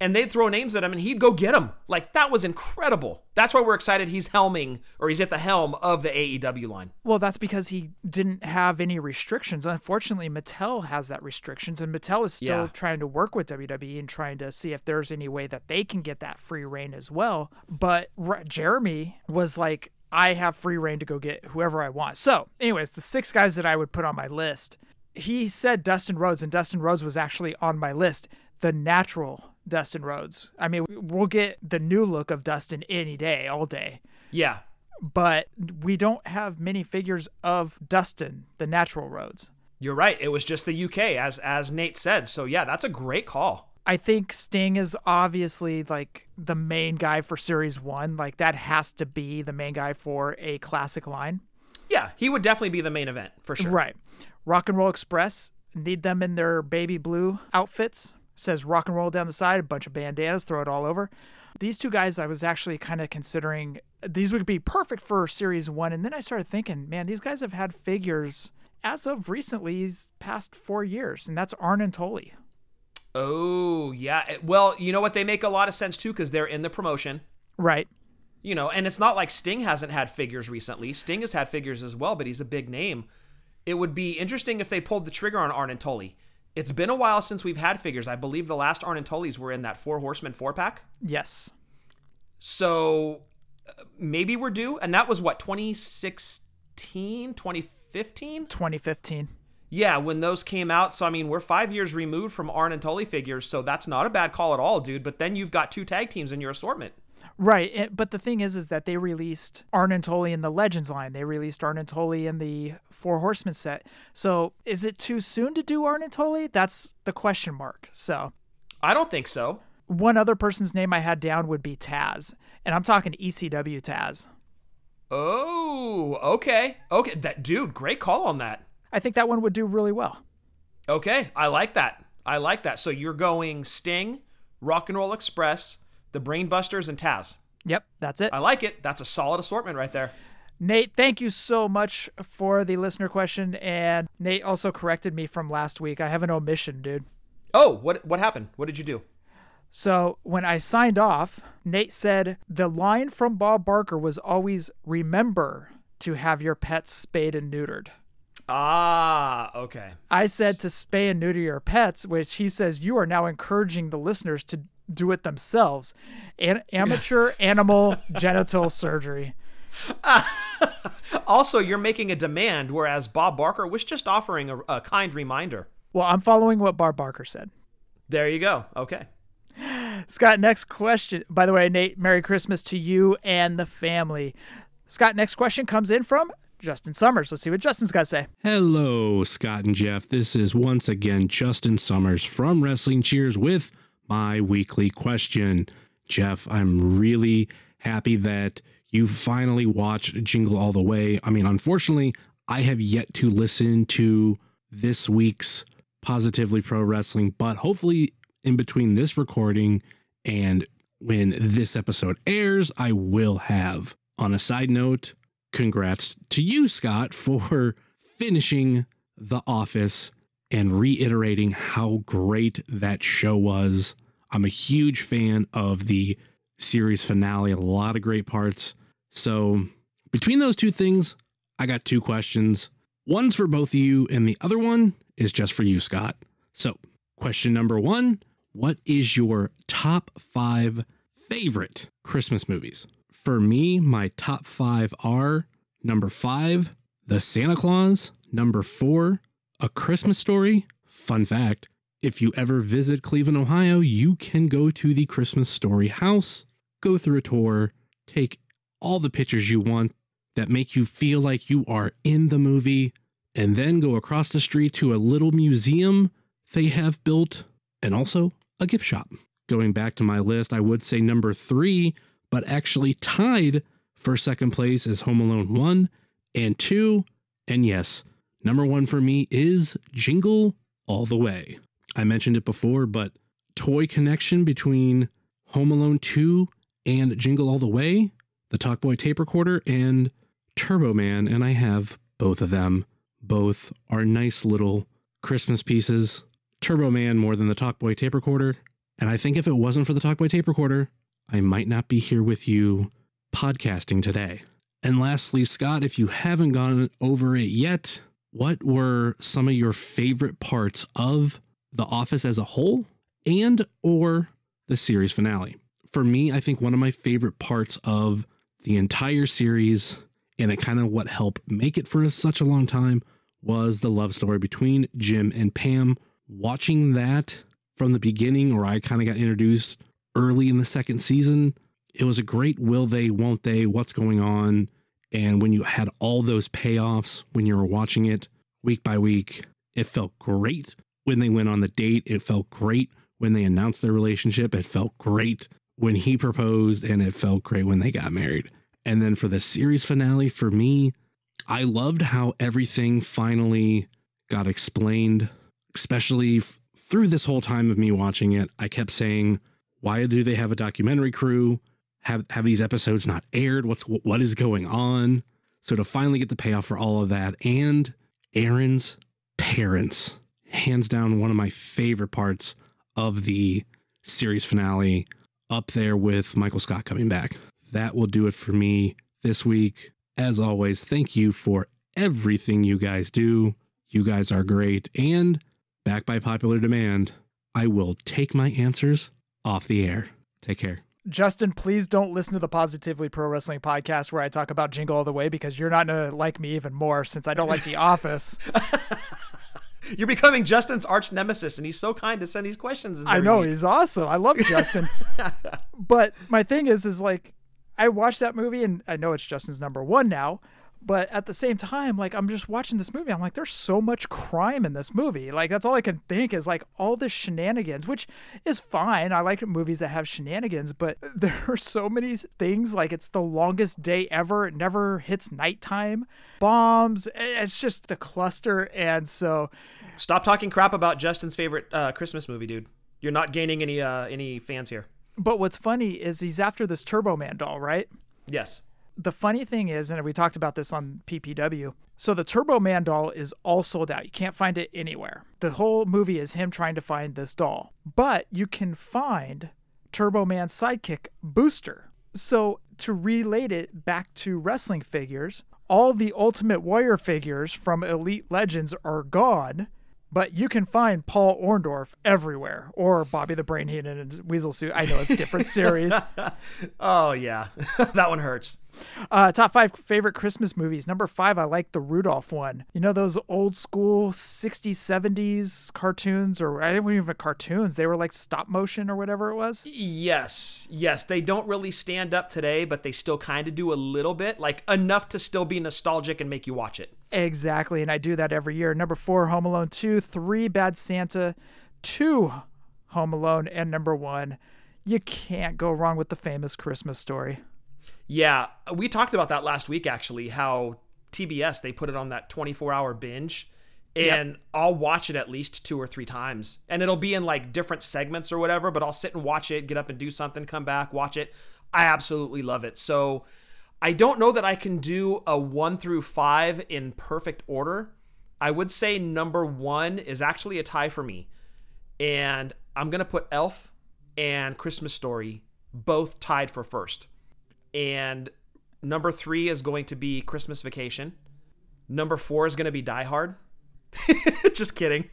and they'd throw names at him and he'd go get them. Like that was incredible. That's why we're excited he's helming or he's at the helm of the AEW line. Well, that's because he didn't have any restrictions. Unfortunately, Mattel has that restrictions and Mattel is still yeah. trying to work with WWE and trying to see if there's any way that they can get that free reign as well. But Jeremy was like I have free reign to go get whoever I want. So, anyways, the six guys that I would put on my list, he said Dustin Rhodes, and Dustin Rhodes was actually on my list. The natural Dustin Rhodes. I mean, we'll get the new look of Dustin any day, all day. Yeah. But we don't have many figures of Dustin, the natural Rhodes. You're right. It was just the UK, as as Nate said. So yeah, that's a great call. I think Sting is obviously like the main guy for Series One. Like that has to be the main guy for a classic line. Yeah, he would definitely be the main event for sure. Right. Rock and Roll Express need them in their baby blue outfits says rock and roll down the side, a bunch of bandanas, throw it all over. These two guys, I was actually kind of considering these would be perfect for series one. And then I started thinking, man, these guys have had figures as of recently, past four years, and that's Arn and Tully. Oh, yeah. Well, you know what? They make a lot of sense too because they're in the promotion. Right. You know, and it's not like Sting hasn't had figures recently. Sting has had figures as well, but he's a big name. It would be interesting if they pulled the trigger on Arn and Tully. It's been a while since we've had figures. I believe the last Arn and Tully's were in that Four Horsemen four pack. Yes. So uh, maybe we're due. And that was what, 2016, 2015? 2015. Yeah, when those came out. So, I mean, we're five years removed from Arn and Tully figures. So that's not a bad call at all, dude. But then you've got two tag teams in your assortment. Right, but the thing is, is that they released Arn and Tully in the Legends line. They released Arn and Tully in the Four Horsemen set. So, is it too soon to do Arn and Tully? That's the question mark. So, I don't think so. One other person's name I had down would be Taz, and I'm talking ECW Taz. Oh, okay, okay. That dude, great call on that. I think that one would do really well. Okay, I like that. I like that. So you're going Sting, Rock and Roll Express the Brainbusters, and Taz. Yep, that's it. I like it. That's a solid assortment right there. Nate, thank you so much for the listener question. And Nate also corrected me from last week. I have an omission, dude. Oh, what what happened? What did you do? So when I signed off, Nate said the line from Bob Barker was always remember to have your pets spayed and neutered. Ah, okay. I said to spay and neuter your pets, which he says you are now encouraging the listeners to do it themselves. An- amateur [LAUGHS] animal genital surgery. [LAUGHS] also, you're making a demand, whereas Bob Barker was just offering a, a kind reminder. Well, I'm following what Bob Barker said. There you go. Okay. Scott, next question. By the way, Nate, Merry Christmas to you and the family. Scott, next question comes in from Justin Summers. Let's see what Justin's got to say. Hello, Scott and Jef. This is once again Justin Summers from Wrestling Cheers with my weekly question. Jef, I'm really happy that you finally watched Jingle All the Way. I mean, unfortunately, I have yet to listen to this week's Positively Pro Wrestling, but hopefully, in between this recording and when this episode airs, I will have. On a side note, congrats to you, Scott, for finishing The Office and reiterating how great that show was. I'm a huge fan of the series finale, a lot of great parts. So, between those two things, I got two questions. One's for both of you, and the other one is just for you, Scott. So, question number one What is your top five favorite Christmas movies? For me, my top five are number five, The Santa Claus, number four, A Christmas Story. Fun fact if you ever visit Cleveland, Ohio, you can go to the Christmas Story house, go through a tour, take all the pictures you want that make you feel like you are in the movie, and then go across the street to a little museum they have built and also a gift shop. Going back to my list, I would say number three, but actually tied for second place is Home Alone 1 and 2. And yes, number one for me is Jingle All the Way. I mentioned it before, but toy connection between Home Alone 2 and Jingle All the Way, the Talkboy tape recorder, and Turbo Man, and I have both of them. Both are nice little Christmas pieces. Turbo Man more than the Talkboy tape recorder. And I think if it wasn't for the Talkboy tape recorder, I might not be here with you podcasting today. And lastly, Scott, if you haven't gone over it yet, what were some of your favorite parts of The Office as a whole and or the series finale? For me, I think one of my favorite parts of the entire series and it kind of what helped make it for such a long time was the love story between Jim and Pam. Watching that from the beginning, or I kind of got introduced early in the second season, it was a great will they, won't they, what's going on. And when you had all those payoffs when you were watching it week by week, it felt great when they went on the date. It felt great when they announced their relationship. It felt great when he proposed, and it felt great when they got married. And then for the series finale, for me, I loved how everything finally got explained, especially f- through this whole time of me watching it. I kept saying, why do they have a documentary crew? Have have these episodes not aired? What's what is going on? So to finally get the payoff for all of that and Aaron's parents, hands down one of my favorite parts of the series finale, up there with Michael Scott coming back that will do it for me this week. As always, thank you for everything you guys do. You guys are great. And back by popular demand, I will take my answers off the air. Take care. Justin, please don't listen to the Positively Pro Wrestling podcast where I talk about Jingle All the Way because you're not going to like me even more since I don't like The [LAUGHS] Office. You're becoming Justin's arch nemesis, and he's so kind to send these questions. I know week. he's awesome. I love Justin. [LAUGHS] but my thing is, is like I watched that movie and I know it's Justin's number one now, but at the same time, like I'm just watching this movie, I'm like, there's so much crime in this movie. Like that's all I can think is like all the shenanigans, which is fine. I like movies that have shenanigans, but [LAUGHS] there are so many things. Like it's the longest day ever. It never hits nighttime. Bombs. It's just a cluster. And so, stop talking crap about Justin's favorite uh, Christmas movie, dude. You're not gaining any uh, any fans here. But what's funny is he's after this Turbo Man doll, right? Yes. The funny thing is, and we talked about this on PPW, so the Turbo Man doll is all sold out. You can't find it anywhere. The whole movie is him trying to find this doll. But you can find Turbo Man's sidekick, Booster. So to relate it back to wrestling figures, all the Ultimate Warrior figures from Elite Legends are gone but you can find Paul Orndorff everywhere, or Bobby the Brain Heenan in a weasel suit. I know it's different [LAUGHS] series. oh yeah, [LAUGHS] that one hurts. Uh, top five favorite Christmas movies. Number five, I like the Rudolph one. You know those old school 60s, 70s cartoons, or I didn't even cartoons. They were like stop motion or whatever it was. Yes, yes. They don't really stand up today, but they still kind of do a little bit, like enough to still be nostalgic and make you watch it. Exactly, and I do that every year. Number four, Home Alone 2. Three, Bad Santa. Two, Home Alone, and number one, you can't go wrong with the famous Christmas story. Yeah, we talked about that last week actually. How TBS they put it on that 24 hour binge, and yep. I'll watch it at least two or three times, and it'll be in like different segments or whatever. But I'll sit and watch it, get up and do something, come back, watch it. I absolutely love it. So I don't know that I can do a one through five in perfect order. I would say number one is actually a tie for me, and I'm gonna put Elf and Christmas Story both tied for first. And number three is going to be Christmas Vacation. Number four is going to be Die Hard. [LAUGHS] just kidding.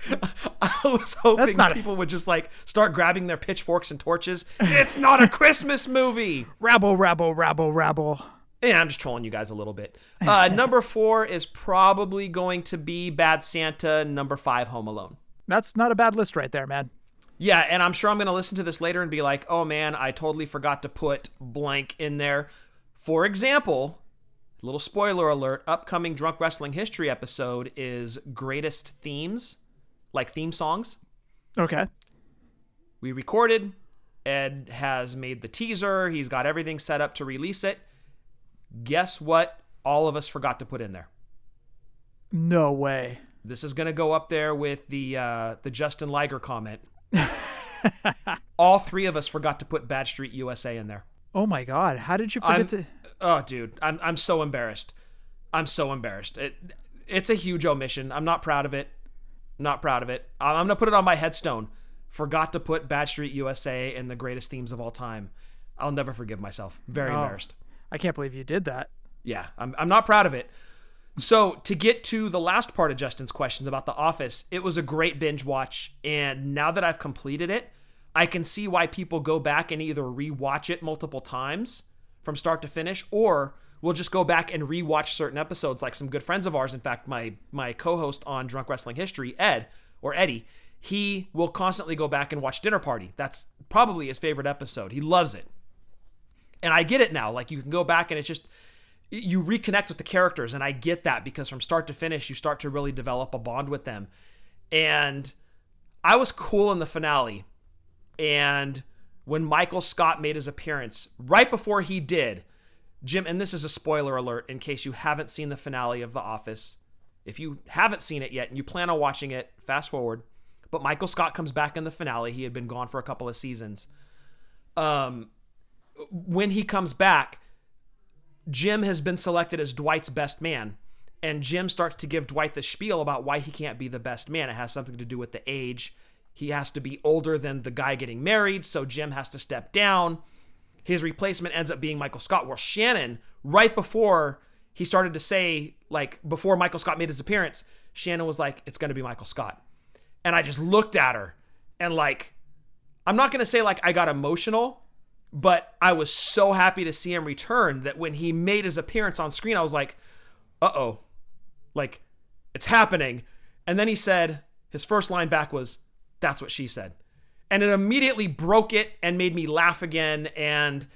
[LAUGHS] I was hoping people a- would just like start grabbing their pitchforks and torches. It's [LAUGHS] not a Christmas movie. rabble, rabble, rabble, rabble. Yeah, I'm just trolling you guys a little bit. Uh, [LAUGHS] number four is probably going to be Bad Santa. Number five, Home Alone. That's not a bad list right there, man. Yeah, and I'm sure I'm going to listen to this later and be like, oh man, I totally forgot to put blank in there. For example, little spoiler alert upcoming Drunk Wrestling History episode is greatest themes, like theme songs. Okay. We recorded. Ed has made the teaser, he's got everything set up to release it. Guess what? All of us forgot to put in there. No way. This is going to go up there with the uh, the Justin Liger comment [LAUGHS] All three of us forgot to put Bad Street USA in there. Oh my god, how did you forget I'm, to Oh dude, I'm I'm so embarrassed. I'm so embarrassed. It it's a huge omission. I'm not proud of it. Not proud of it. I'm going to put it on my headstone. Forgot to put Bad Street USA in the greatest themes of all time. I'll never forgive myself. Very oh, embarrassed. I can't believe you did that. Yeah, I'm I'm not proud of it. So, to get to the last part of Justin's questions about The Office, it was a great binge watch. And now that I've completed it, I can see why people go back and either rewatch it multiple times from start to finish, or we'll just go back and rewatch certain episodes. Like some good friends of ours, in fact, my my co-host on Drunk Wrestling History, Ed or Eddie, he will constantly go back and watch Dinner Party. That's probably his favorite episode. He loves it. And I get it now. Like you can go back and it's just you reconnect with the characters and I get that because from start to finish you start to really develop a bond with them. And I was cool in the finale. And when Michael Scott made his appearance, right before he did, Jim, and this is a spoiler alert in case you haven't seen the finale of The Office. If you haven't seen it yet and you plan on watching it, fast forward. But Michael Scott comes back in the finale. He had been gone for a couple of seasons. Um, when he comes back, Jim has been selected as Dwight's best man. And Jim starts to give Dwight the spiel about why he can't be the best man. It has something to do with the age. He has to be older than the guy getting married, so Jim has to step down. His replacement ends up being Michael Scott. Well, Shannon, right before he started to say, like, before Michael Scott made his appearance, Shannon was like, it's going to be Michael Scott. And I just looked at her and, like, I'm not going to say, like, I got emotional but I was so happy to see him return that when he made his appearance on screen, I was like, uh oh, like it's happening. And then he said, his first line back was, that's what she said. And it immediately broke it and made me laugh again. And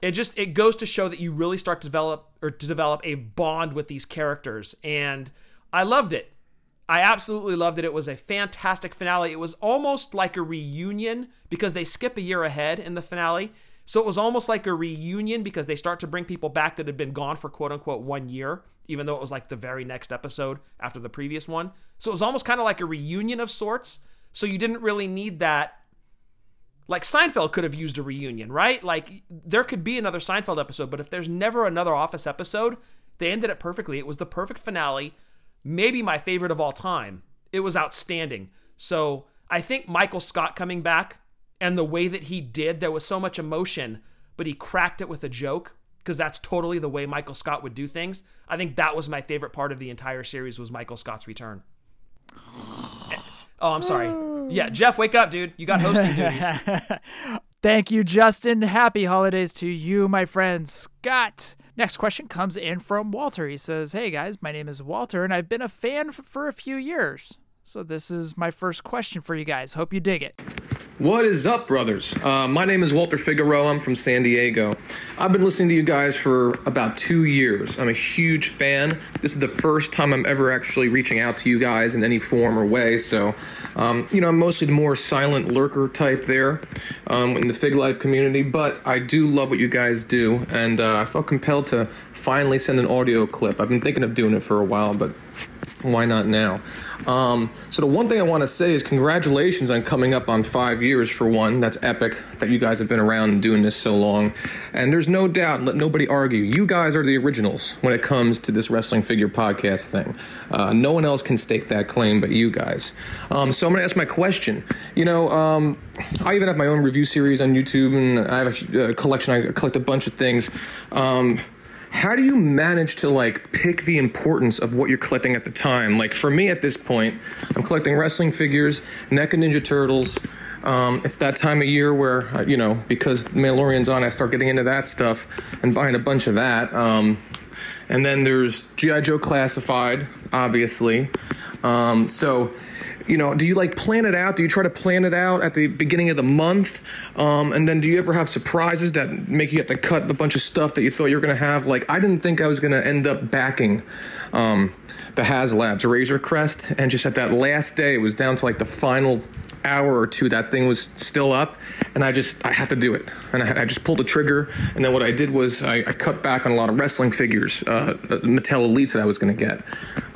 it just, it goes to show that you really start to develop or to develop a bond with these characters. And I loved it. I absolutely loved it. It was a fantastic finale. It was almost like a reunion because they skip a year ahead in the finale so it was almost like a reunion because they start to bring people back that had been gone for quote unquote one year, even though it was like the very next episode after the previous one. So it was almost kind of like a reunion of sorts. So you didn't really need that. Like Seinfeld could have used a reunion, right? Like there could be another Seinfeld episode, but if there's never another Office episode, they ended it perfectly. It was the perfect finale, maybe my favorite of all time. It was outstanding. So I think Michael Scott coming back and the way that he did, there was so much emotion, but he cracked it with a joke because that's totally the way Michael Scott would do things. I think that was my favorite part of the entire series was Michael Scott's return. Oh, I'm sorry. Yeah, Jef, wake up, dude. You got hosting duties. [LAUGHS] Thank you, Justin. Happy holidays to you, my friend Scott. Next question comes in from Walter. He says, Hey guys, my name is Walter, and I've been a fan for a few years. So this is my first question for you guys. Hope you dig it. What is up, brothers? Uh, my name is Walter Figueroa. I'm from San Diego. I've been listening to you guys for about two years. I'm a huge fan. This is the first time I'm ever actually reaching out to you guys in any form or way. So, um, you know, I'm mostly the more silent lurker type there um, in the Fig Life community, but I do love what you guys do, and uh, I felt compelled to finally send an audio clip. I've been thinking of doing it for a while, but why not now? Um, so the one thing I want to say is congratulations on coming up on five years for one. That's epic that you guys have been around and doing this so long. And there's no doubt, let nobody argue, you guys are the originals when it comes to this wrestling figure podcast thing. Uh, no one else can stake that claim but you guys. Um, so I'm going to ask my question. You know, um, I even have my own review series on YouTube, and I have a, a collection. I collect a bunch of things. How do you manage to like pick the importance of what you're collecting at the time? Like for me at this point, I'm collecting wrestling figures, NECA Ninja Turtles. Um, it's that time of year where uh, you know because Mandalorian's on, I start getting into that stuff and buying a bunch of that. Um, and then there's GI Joe Classified, obviously. Um, so you know, do you like plan it out? Do you try to plan it out at the beginning of the month? Um, and then do you ever have surprises that make you have to cut a bunch of stuff that you thought you were going to have? Like, I didn't think I was going to end up backing um, the HasLabs Razor Crest. And just at that last day, it was down to like the final hour or two that thing was still up and i just i have to do it and i, I just pulled the trigger and then what i did was i, I cut back on a lot of wrestling figures uh, mattel elites that i was going to get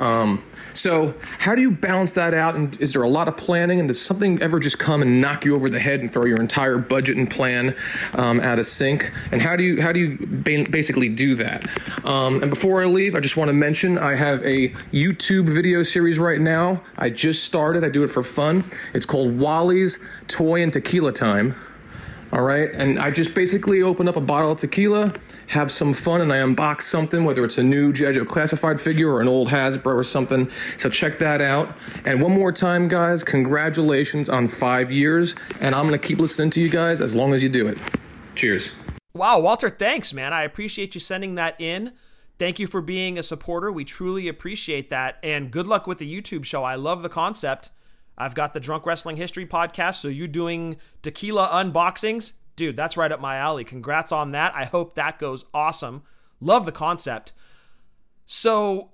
um, so, how do you balance that out? And is there a lot of planning? And does something ever just come and knock you over the head and throw your entire budget and plan um, out of sync? And how do you how do you ba- basically do that? Um, and before I leave, I just want to mention I have a YouTube video series right now. I just started. I do it for fun. It's called Wally's Toy and Tequila Time. All right, and I just basically open up a bottle of tequila, have some fun, and I unbox something, whether it's a new G.I. Joe classified figure or an old Hasbro or something. So check that out. And one more time, guys, congratulations on five years, and I'm gonna keep listening to you guys as long as you do it. Cheers. Wow, Walter, thanks, man. I appreciate you sending that in. Thank you for being a supporter. We truly appreciate that. And good luck with the YouTube show. I love the concept. I've got the Drunk Wrestling History podcast. So you doing tequila unboxings? Dude, that's right up my alley. Congrats on that. I hope that goes awesome. Love the concept. So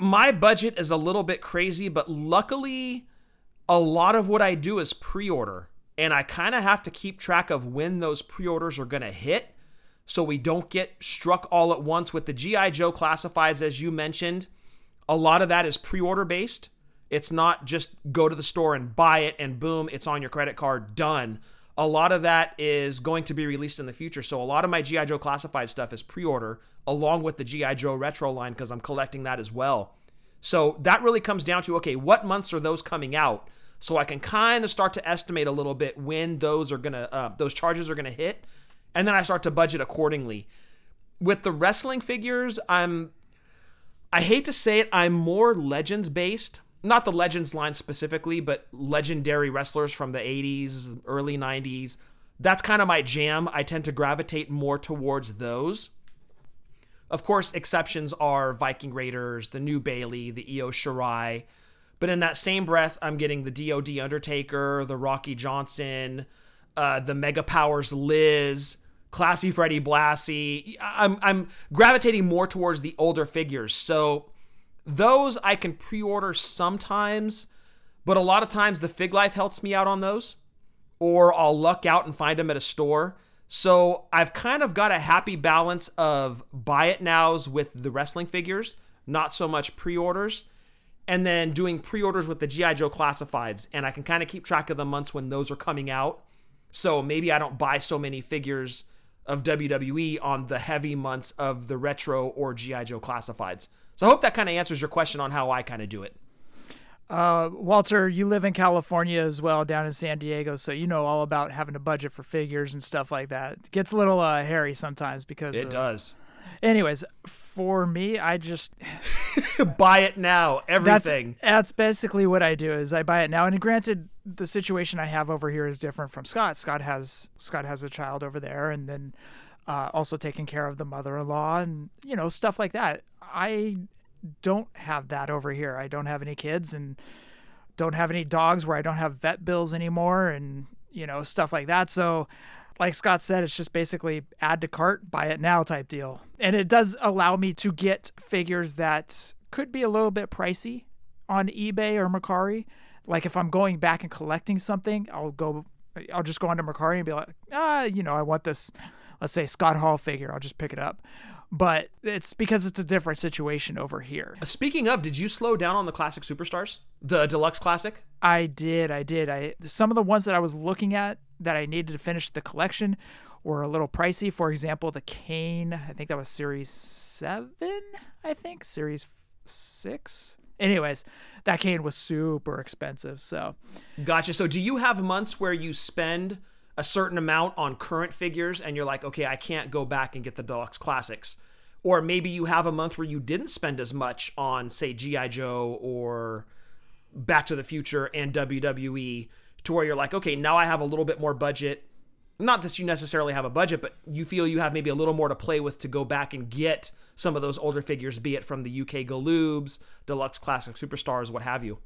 my budget is a little bit crazy, but luckily a lot of what I do is pre-order. And I kind of have to keep track of when those pre-orders are going to hit so we don't get struck all at once with the GI Joe classifieds as you mentioned. A lot of that is pre-order based. It's not just go to the store and buy it and boom, it's on your credit card, done. A lot of that is going to be released in the future. So a lot of my G.I. Joe classified stuff is pre order along with the G.I. Joe retro line because I'm collecting that as well. So that really comes down to okay, what months are those coming out? So I can kind of start to estimate a little bit when those are gonna uh, those charges are gonna hit, and then I start to budget accordingly. With the wrestling figures, I'm I hate to say it, I'm more legends based not the Legends line specifically, but legendary wrestlers from the 80s, early 90s. That's kind of my jam. I tend to gravitate more towards those. Of course, exceptions are Viking Raiders, the New Bayley, the Io Shirai. But in that same breath, I'm getting the DOD Undertaker, the Rocky Johnson, uh, the Mega Powers Liz, Classy Freddie Blassie. I'm, I'm gravitating more towards the older figures. So those I can pre-order sometimes, but a lot of times the Fig Life helps me out on those, or I'll luck out and find them at a store. So I've kind of got a happy balance of buy it nows with the wrestling figures, not so much pre-orders, and then doing pre-orders with the GI Joe classifieds, and I can kind of keep track of the months when those are coming out. So maybe I don't buy so many figures of WWE on the heavy months of the retro or GI Joe classifieds. So I hope that kind of answers your question on how I kind of do it. Uh, Walter, you live in California as well, down in San Diego, so you know all about having a budget for figures and stuff like that. It gets a little uh, hairy sometimes because it of, does. Anyways, for me, I just [LAUGHS] buy it now. Everything. That's, that's basically what I do. Is I buy it now. And granted, the situation I have over here is different from Scott. Scott has Scott has a child over there, and then uh, also taking care of the mother-in-law and you know stuff like that. I don't have that over here. I don't have any kids and don't have any dogs where I don't have vet bills anymore and you know, stuff like that. So, like Scott said, it's just basically add to cart, buy it now type deal. And it does allow me to get figures that could be a little bit pricey on eBay or Mercari. Like if I'm going back and collecting something, I'll go, I'll just go onto Mercari and be like, ah, you know, I want this, let's say Scott Hall figure. I'll just pick it up. But it's because it's a different situation over here. Uh, speaking of, did you slow down on the classic superstars, the deluxe classic? I did, I did. I some of the ones that I was looking at that I needed to finish the collection were a little pricey. For example, the Kane, I think that was series seven, I think series six. Anyways, that Kane was super expensive. So, gotcha. So, do you have months where you spend a certain amount on current figures and you're like, okay, I can't go back and get the deluxe classics? Or maybe you have a month where you didn't spend as much on, say, G.I. Joe or Back to the Future and WWE to where you're like, okay, now I have a little bit more budget. Not that you necessarily have a budget, but you feel you have maybe a little more to play with to go back and get some of those older figures, be it from the UK Galoobs, Deluxe Classic Superstars, what have you.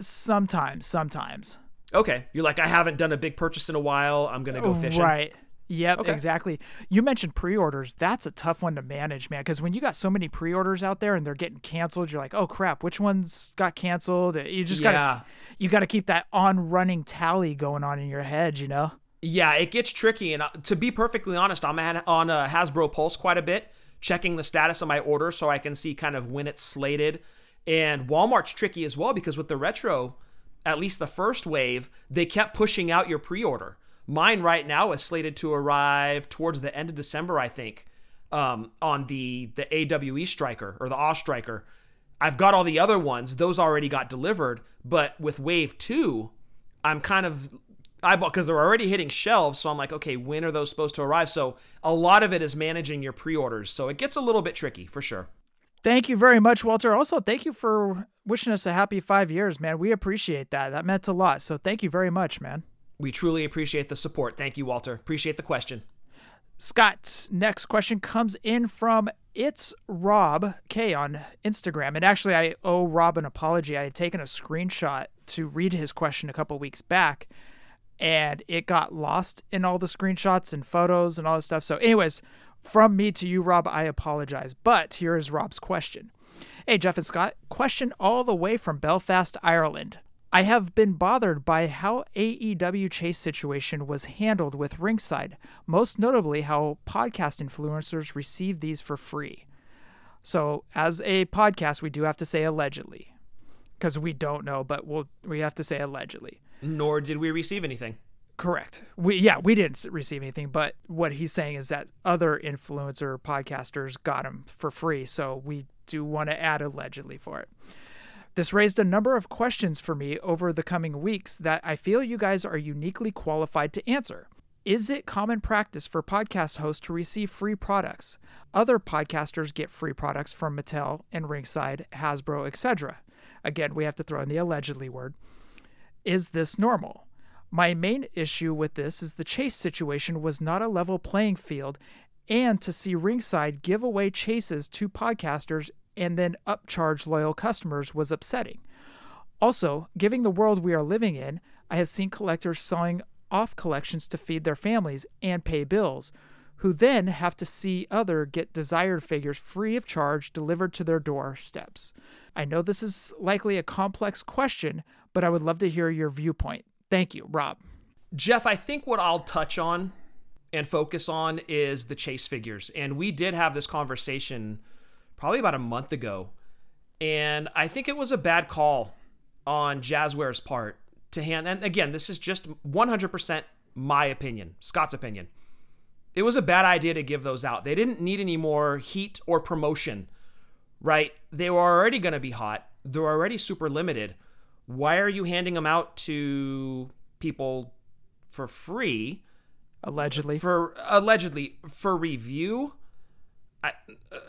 Sometimes, sometimes. Okay, you're like, I haven't done a big purchase in a while. I'm gonna go fishing. Right. Yep, Okay. exactly. You mentioned pre-orders. That's a tough one to manage, man, because when you got so many pre-orders out there and they're getting canceled, you're like, "Oh crap, which ones got canceled?" You just got to you got to keep that on-running tally going on in your head, you know? Yeah, it gets tricky. And uh, to be perfectly honest, I'm on uh, Hasbro Pulse quite a bit, checking the status of my order so I can see kind of when it's slated. And Walmart's tricky as well because with the retro, at least the first wave, they kept pushing out your pre order. Mine right now is slated to arrive towards the end of December, I think, um, on the, the AWE Striker or the Awe Striker. I've got all the other ones, those already got delivered. But with Wave 2, I'm kind of bought because they're already hitting shelves. So I'm like, okay, when are those supposed to arrive? So a lot of it is managing your pre-orders. So it gets a little bit tricky for sure. Thank you very much, Walter. Also, thank you for wishing us a happy 5 years, man. We appreciate that. That meant a lot. So, thank you very much, man. We truly appreciate the support. Thank you, Walter. Appreciate the question. Scott, next question comes in from it's Rob K on Instagram. And actually, I owe Rob an apology. I had taken a screenshot to read his question a couple weeks back, and it got lost in all the screenshots and photos and all this stuff. So, anyways, from me to you, Rob, I apologize. But here is Rob's question. Hey, Jef and Scott, question all the way from Belfast, Ireland. I have been bothered by how AEW Chase situation was handled with Ringside, most notably how podcast influencers receive these for free. So, as a podcast, we do have to say allegedly, because we don't know, but we'll we have to say allegedly. Nor did we receive anything. Correct. We yeah we didn't receive anything, but what he's saying is that other influencer podcasters got them for free. So we do want to add allegedly for it. This raised a number of questions for me over the coming weeks that I feel you guys are uniquely qualified to answer. Is it common practice for podcast hosts to receive free products? Other podcasters get free products from Mattel and Ringside, Hasbro, etc. Again, we have to throw in the allegedly word. Is this normal? My main issue with this is the chase situation was not a level playing field, and to see Ringside give away chases to podcasters and then upcharge loyal customers was upsetting. Also, given the world we are living in, I have seen collectors selling off collections to feed their families and pay bills, who then have to see other get desired figures free of charge delivered to their doorsteps. I know this is likely a complex question, but I would love to hear your viewpoint. Thank you, Rob. Jef, I think what I'll touch on and focus on is the chase figures. And we did have this conversation probably about a month ago. And I think it was a bad call on Jazwares' part to hand. And again, this is just 100% my opinion, Scott's opinion. It was a bad idea to give those out. They didn't need any more heat or promotion, right? They were already going to be hot. They're already super limited. Why are you handing them out to people for free? Allegedly. For allegedly for review I,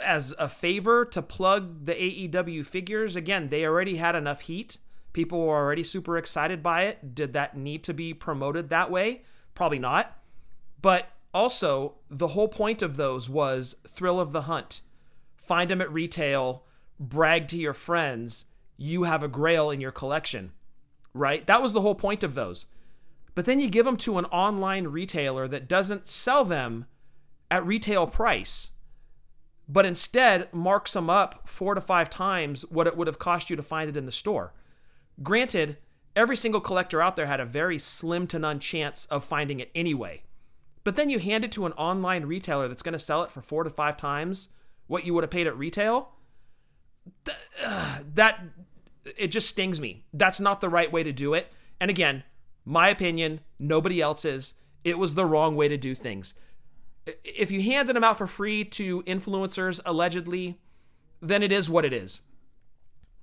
as a favor to plug the AEW figures. Again, they already had enough heat. People were already super excited by it. Did that need to be promoted that way? Probably not. But also, the whole point of those was thrill of the hunt. Find them at retail, brag to your friends, you have a grail in your collection, right? That was the whole point of those. But then you give them to an online retailer that doesn't sell them at retail price, but instead marks them up four to five times what it would have cost you to find it in the store. Granted, every single collector out there had a very slim to none chance of finding it anyway. But then you hand it to an online retailer that's going to sell it for four to five times what you would have paid at retail. Th- uh, that it just stings me. That's not the right way to do it. And again, my opinion, nobody else's. It was the wrong way to do things. If you handed them out for free to influencers, allegedly, then it is what it is.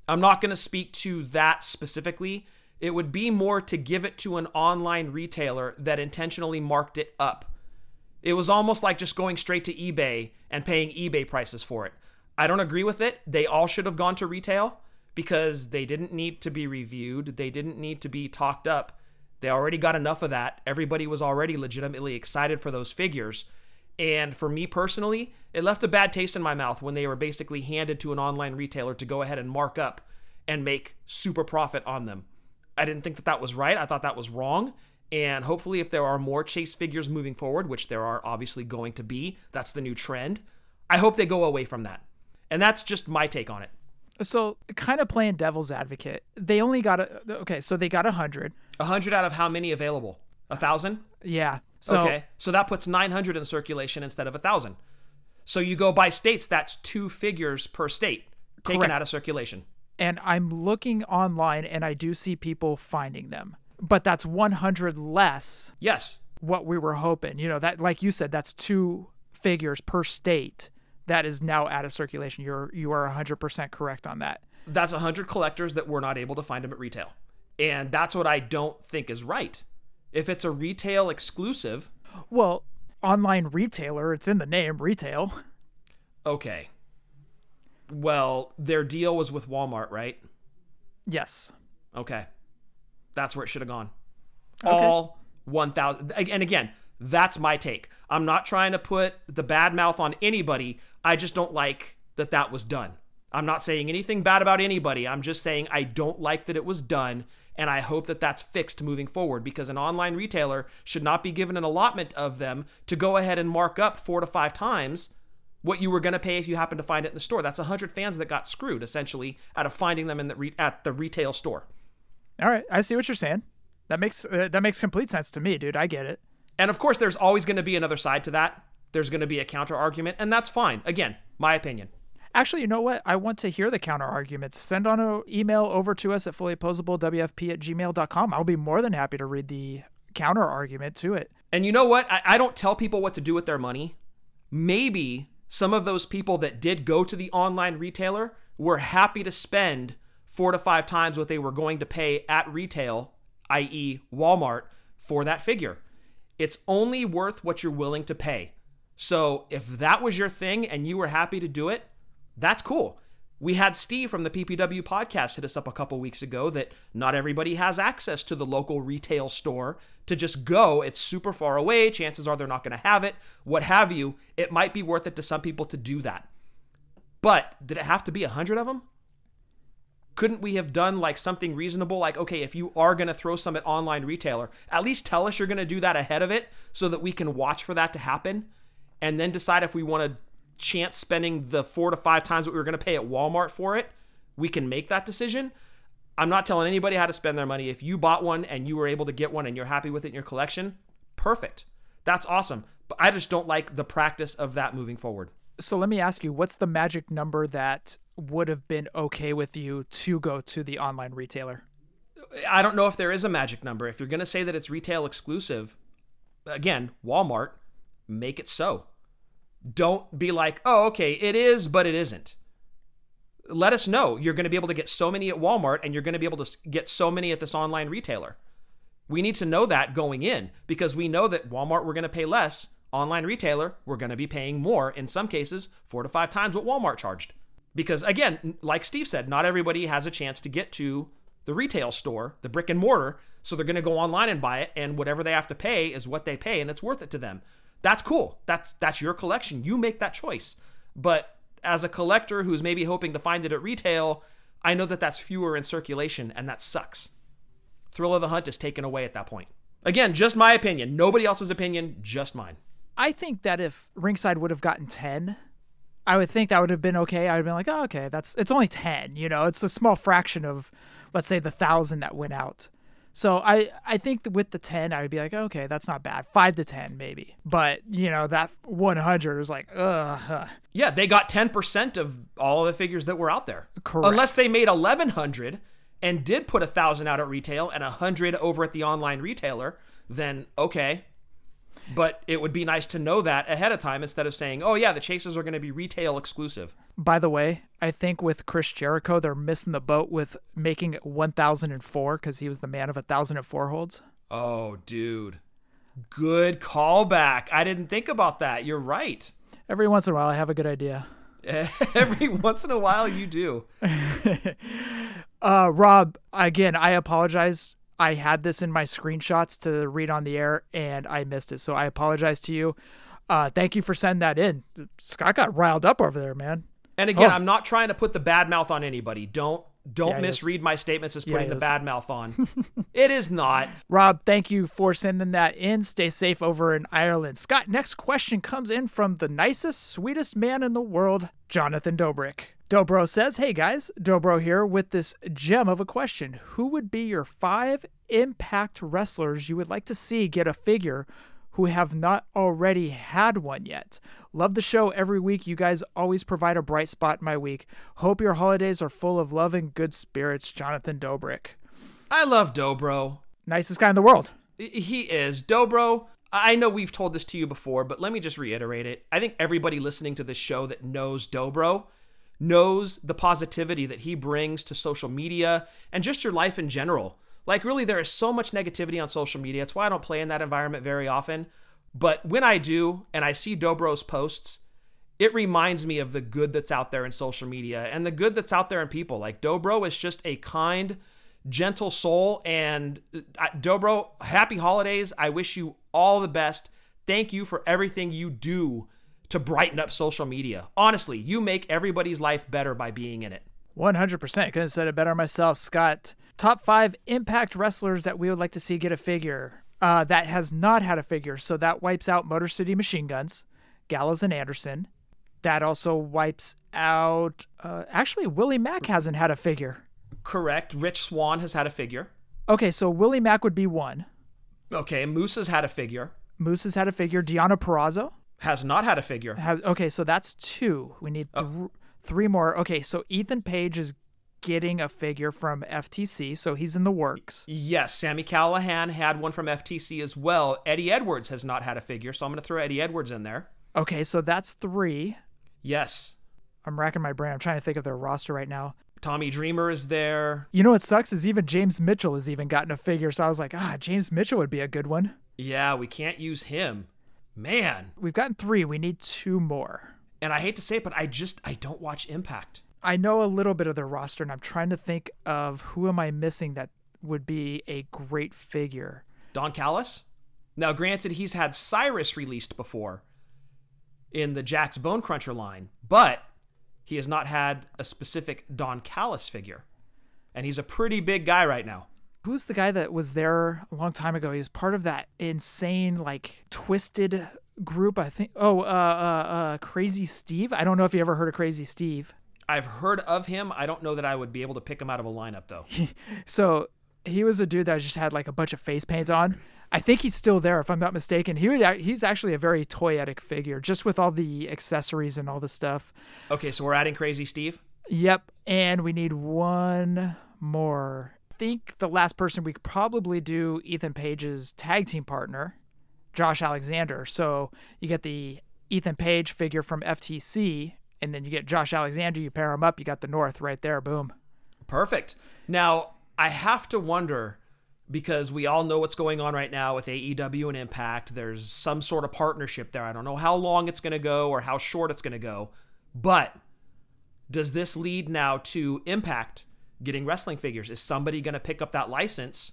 I'm not going to speak to that specifically. It would be more to give it to an online retailer that intentionally marked it up. It was almost like just going straight to eBay and paying eBay prices for it. I don't agree with it. They all should have gone to retail because they didn't need to be reviewed, they didn't need to be talked up. They already got enough of that. Everybody was already legitimately excited for those figures. And for me personally, it left a bad taste in my mouth when they were basically handed to an online retailer to go ahead and mark up and make super profit on them. I didn't think that that was right. I thought that was wrong. And hopefully, if there are more chase figures moving forward, which there are obviously going to be, that's the new trend. I hope they go away from that. And that's just my take on it. So, kind of playing devil's advocate, they only got a okay. So they got a hundred. A hundred out of how many available? A thousand? Yeah. So, okay. So that puts nine hundred in circulation instead of a thousand. So you go by states. That's two figures per state taken Correct. out of circulation. And I'm looking online, and I do see people finding them, but that's 100 less. Yes. What we were hoping, you know, that like you said, that's two figures per state that is now out of circulation. You're you are 100% correct on that. That's a hundred collectors that were not able to find them at retail, and that's what I don't think is right. If it's a retail exclusive, Well, online retailer, it's in the name, retail. okay. Well, their deal was with Walmart, right? Yes. Okay. That's where it should have gone. Okay. All 1,000. And again, that's my take. I'm not trying to put the bad mouth on anybody. I just don't like that that was done. I'm not saying anything bad about anybody. I'm just saying I don't like that it was done. And I hope that that's fixed moving forward because an online retailer should not be given an allotment of them to go ahead and mark up four to five times what you were going to pay if you happened to find it in the store. That's 100 fans that got screwed essentially out of finding them in the re- at the retail store. All right, I see what you're saying. That makes uh, that makes complete sense to me, dude. I get it. And of course, there's always going to be another side to that. There's going to be a counter argument, and that's fine. Again, my opinion. Actually, you know what? I want to hear the counter arguments. Send on an email over to us at fullyposeablewfp at gmail.com. I'll be more than happy to read the counter argument to it. And you know what? I, I don't tell people what to do with their money. Maybe some of those people that did go to the online retailer were happy to spend four to five times what they were going to pay at retail, i.e., Walmart, for that figure. It's only worth what you're willing to pay. So if that was your thing and you were happy to do it, that's cool. We had Steve from the PPW podcast hit us up a couple weeks ago that not everybody has access to the local retail store to just go. It's super far away. Chances are they're not going to have it, what have you. It might be worth it to some people to do that. But did it have to be a hundred of them? Couldn't we have done like something reasonable? Like, okay, if you are going to throw some at online retailer, at least tell us you're going to do that ahead of it so that we can watch for that to happen and then decide if we want to chance spending the four to five times what we were going to pay at Walmart for it. We can make that decision. I'm not telling anybody how to spend their money. If you bought one and you were able to get one and you're happy with it in your collection, perfect. That's awesome. But I just don't like the practice of that moving forward. So let me ask you, what's the magic number that would have been okay with you to go to the online retailer? I don't know if there is a magic number. If you're going to say that it's retail exclusive, again, Walmart, make it so. Don't be like, oh, okay, it is, but it isn't. Let us know. You're going to be able to get so many at Walmart and you're going to be able to get so many at this online retailer. We need to know that going in because we know that Walmart, we're going to pay less. Online retailer, we're going to be paying more, in some cases, four to five times what Walmart charged. Because again, like Steve said, not everybody has a chance to get to the retail store, the brick and mortar. So they're going to go online and buy it, and whatever they have to pay is what they pay, and it's worth it to them. That's cool. That's that's your collection. You make that choice. But as a collector who's maybe hoping to find it at retail, I know that that's fewer in circulation, and that sucks. Thrill of the hunt is taken away at that point. Again, just my opinion. Nobody else's opinion, just mine. I think that if Ringside would have gotten 10, I would think that would have been okay. I would have been like, oh, okay, that's it's only 10, you know, it's a small fraction of, let's say, the thousand that went out. So I, I think with the 10, I would be like, okay, that's not bad. Five to 10, maybe. But, you know, that 100 is like, ugh. Yeah, they got 10% of all the figures that were out there. Correct. Unless they made 1100 and did put a 1000 out at retail and a 100 over at the online retailer, then okay. But it would be nice to know that ahead of time instead of saying, oh, yeah, the chases are going to be retail exclusive. By the way, I think with Chris Jericho, they're missing the boat with making it 1004 because he was the man of 1004 holds. Oh, dude. Good callback. I didn't think about that. You're right. Every once in a while, I have a good idea. [LAUGHS] Every once in a while, you do. [LAUGHS] uh, Rob, again, I apologize. I had this in my screenshots to read on the air and I missed it. So I apologize to you. Uh, thank you for sending that in. Scott got riled up over there, man. And again, Oh. I'm not trying to put the bad mouth on anybody. Don't don't Yeah, he is. misread my statements as putting he the bad mouth on. [LAUGHS] it is not. Rob, thank you for sending that in. Stay safe over in Ireland. Scott, next question comes in from the nicest, sweetest man in the world, Jonathan Dobrik. Dobro says, Hey guys, Dobro here with this gem of a question. Who would be your five impact wrestlers you would like to see get a figure who have not already had one yet? Love the show every week. You guys always provide a bright spot in my week. Hope your holidays are full of love and good spirits, Jonathan Dobrik. I love Dobro. Nicest guy in the world. He is. Dobro, I know we've told this to you before, but let me just reiterate it. I think everybody listening to this show that knows Dobro knows the positivity that he brings to social media and just your life in general. Like, really, there is so much negativity on social media. That's why I don't play in that environment very often. But when I do and I see Dobro's posts, it reminds me of the good that's out there in social media and the good that's out there in people. Like, Dobro is just a kind, gentle soul. And uh, Dobro, happy holidays. I wish you all the best. Thank you for everything you do to brighten up social media. Honestly, you make everybody's life better by being in it. 100%. Couldn't have said it better myself. Scott, top five impact wrestlers that we would like to see get a figure uh, that has not had a figure. So that wipes out Motor City Machine Guns, Gallows and Anderson. That also wipes out. Uh, actually, Willie Mack hasn't had a figure. Correct. Rich Swann has had a figure. Okay, so Willie Mack would be one. Okay, Moose has had a figure. Moose has had a figure. Deonna Purrazzo Has not had a figure. has. Okay, so that's two. We need th- three more. Okay, so Ethan Page is getting a figure from FTC, so he's in the works. Yes, Sami Callihan had one from FTC as well. Eddie Edwards has not had a figure, so I'm going to throw Eddie Edwards in there. Okay, so that's three. Yes. I'm racking my brain. I'm trying to think of their roster right now. Tommy Dreamer is there. You know what sucks is even James Mitchell has even gotten a figure. So I was like, ah, James Mitchell would be a good one. Yeah, we can't use him. Man. We've gotten three. We need two more. And I hate to say it, but I just I don't watch Impact. I know a little bit of their roster, and I'm trying to think of who am I missing that would be a great figure. Don Callis? Now, granted, he's had Cyrus released before in the Jakks Bone Cruncher line, but he has not had a specific Don Callis figure. And he's a pretty big guy right now. Who's the guy that was there a long time ago? He was part of that insane, like, twisted group. I think. Oh, uh, uh, uh, Crazy Steve. I don't know if you ever heard of Crazy Steve. I've heard of him. I don't know that I would be able to pick him out of a lineup, though. [LAUGHS] So he was a dude that just had like a bunch of face paint on. I think he's still there, if I'm not mistaken. He would. He's actually a very toyetic figure, just with all the accessories and all the stuff. Okay, so we're adding Crazy Steve. Yep, and we need one more. I think the last person we could probably do Ethan Page's tag team partner, Josh Alexander. So you get the Ethan Page figure from FTC, and then you get Josh Alexander. You pair them up, you got the North right there. Boom. Perfect. Now, I have to wonder because we all know what's going on right now with AEW and Impact. There's some sort of partnership there. I don't know how long it's going to go or how short it's going to go. But does this lead now to Impact getting wrestling figures? Is somebody going to pick up that license?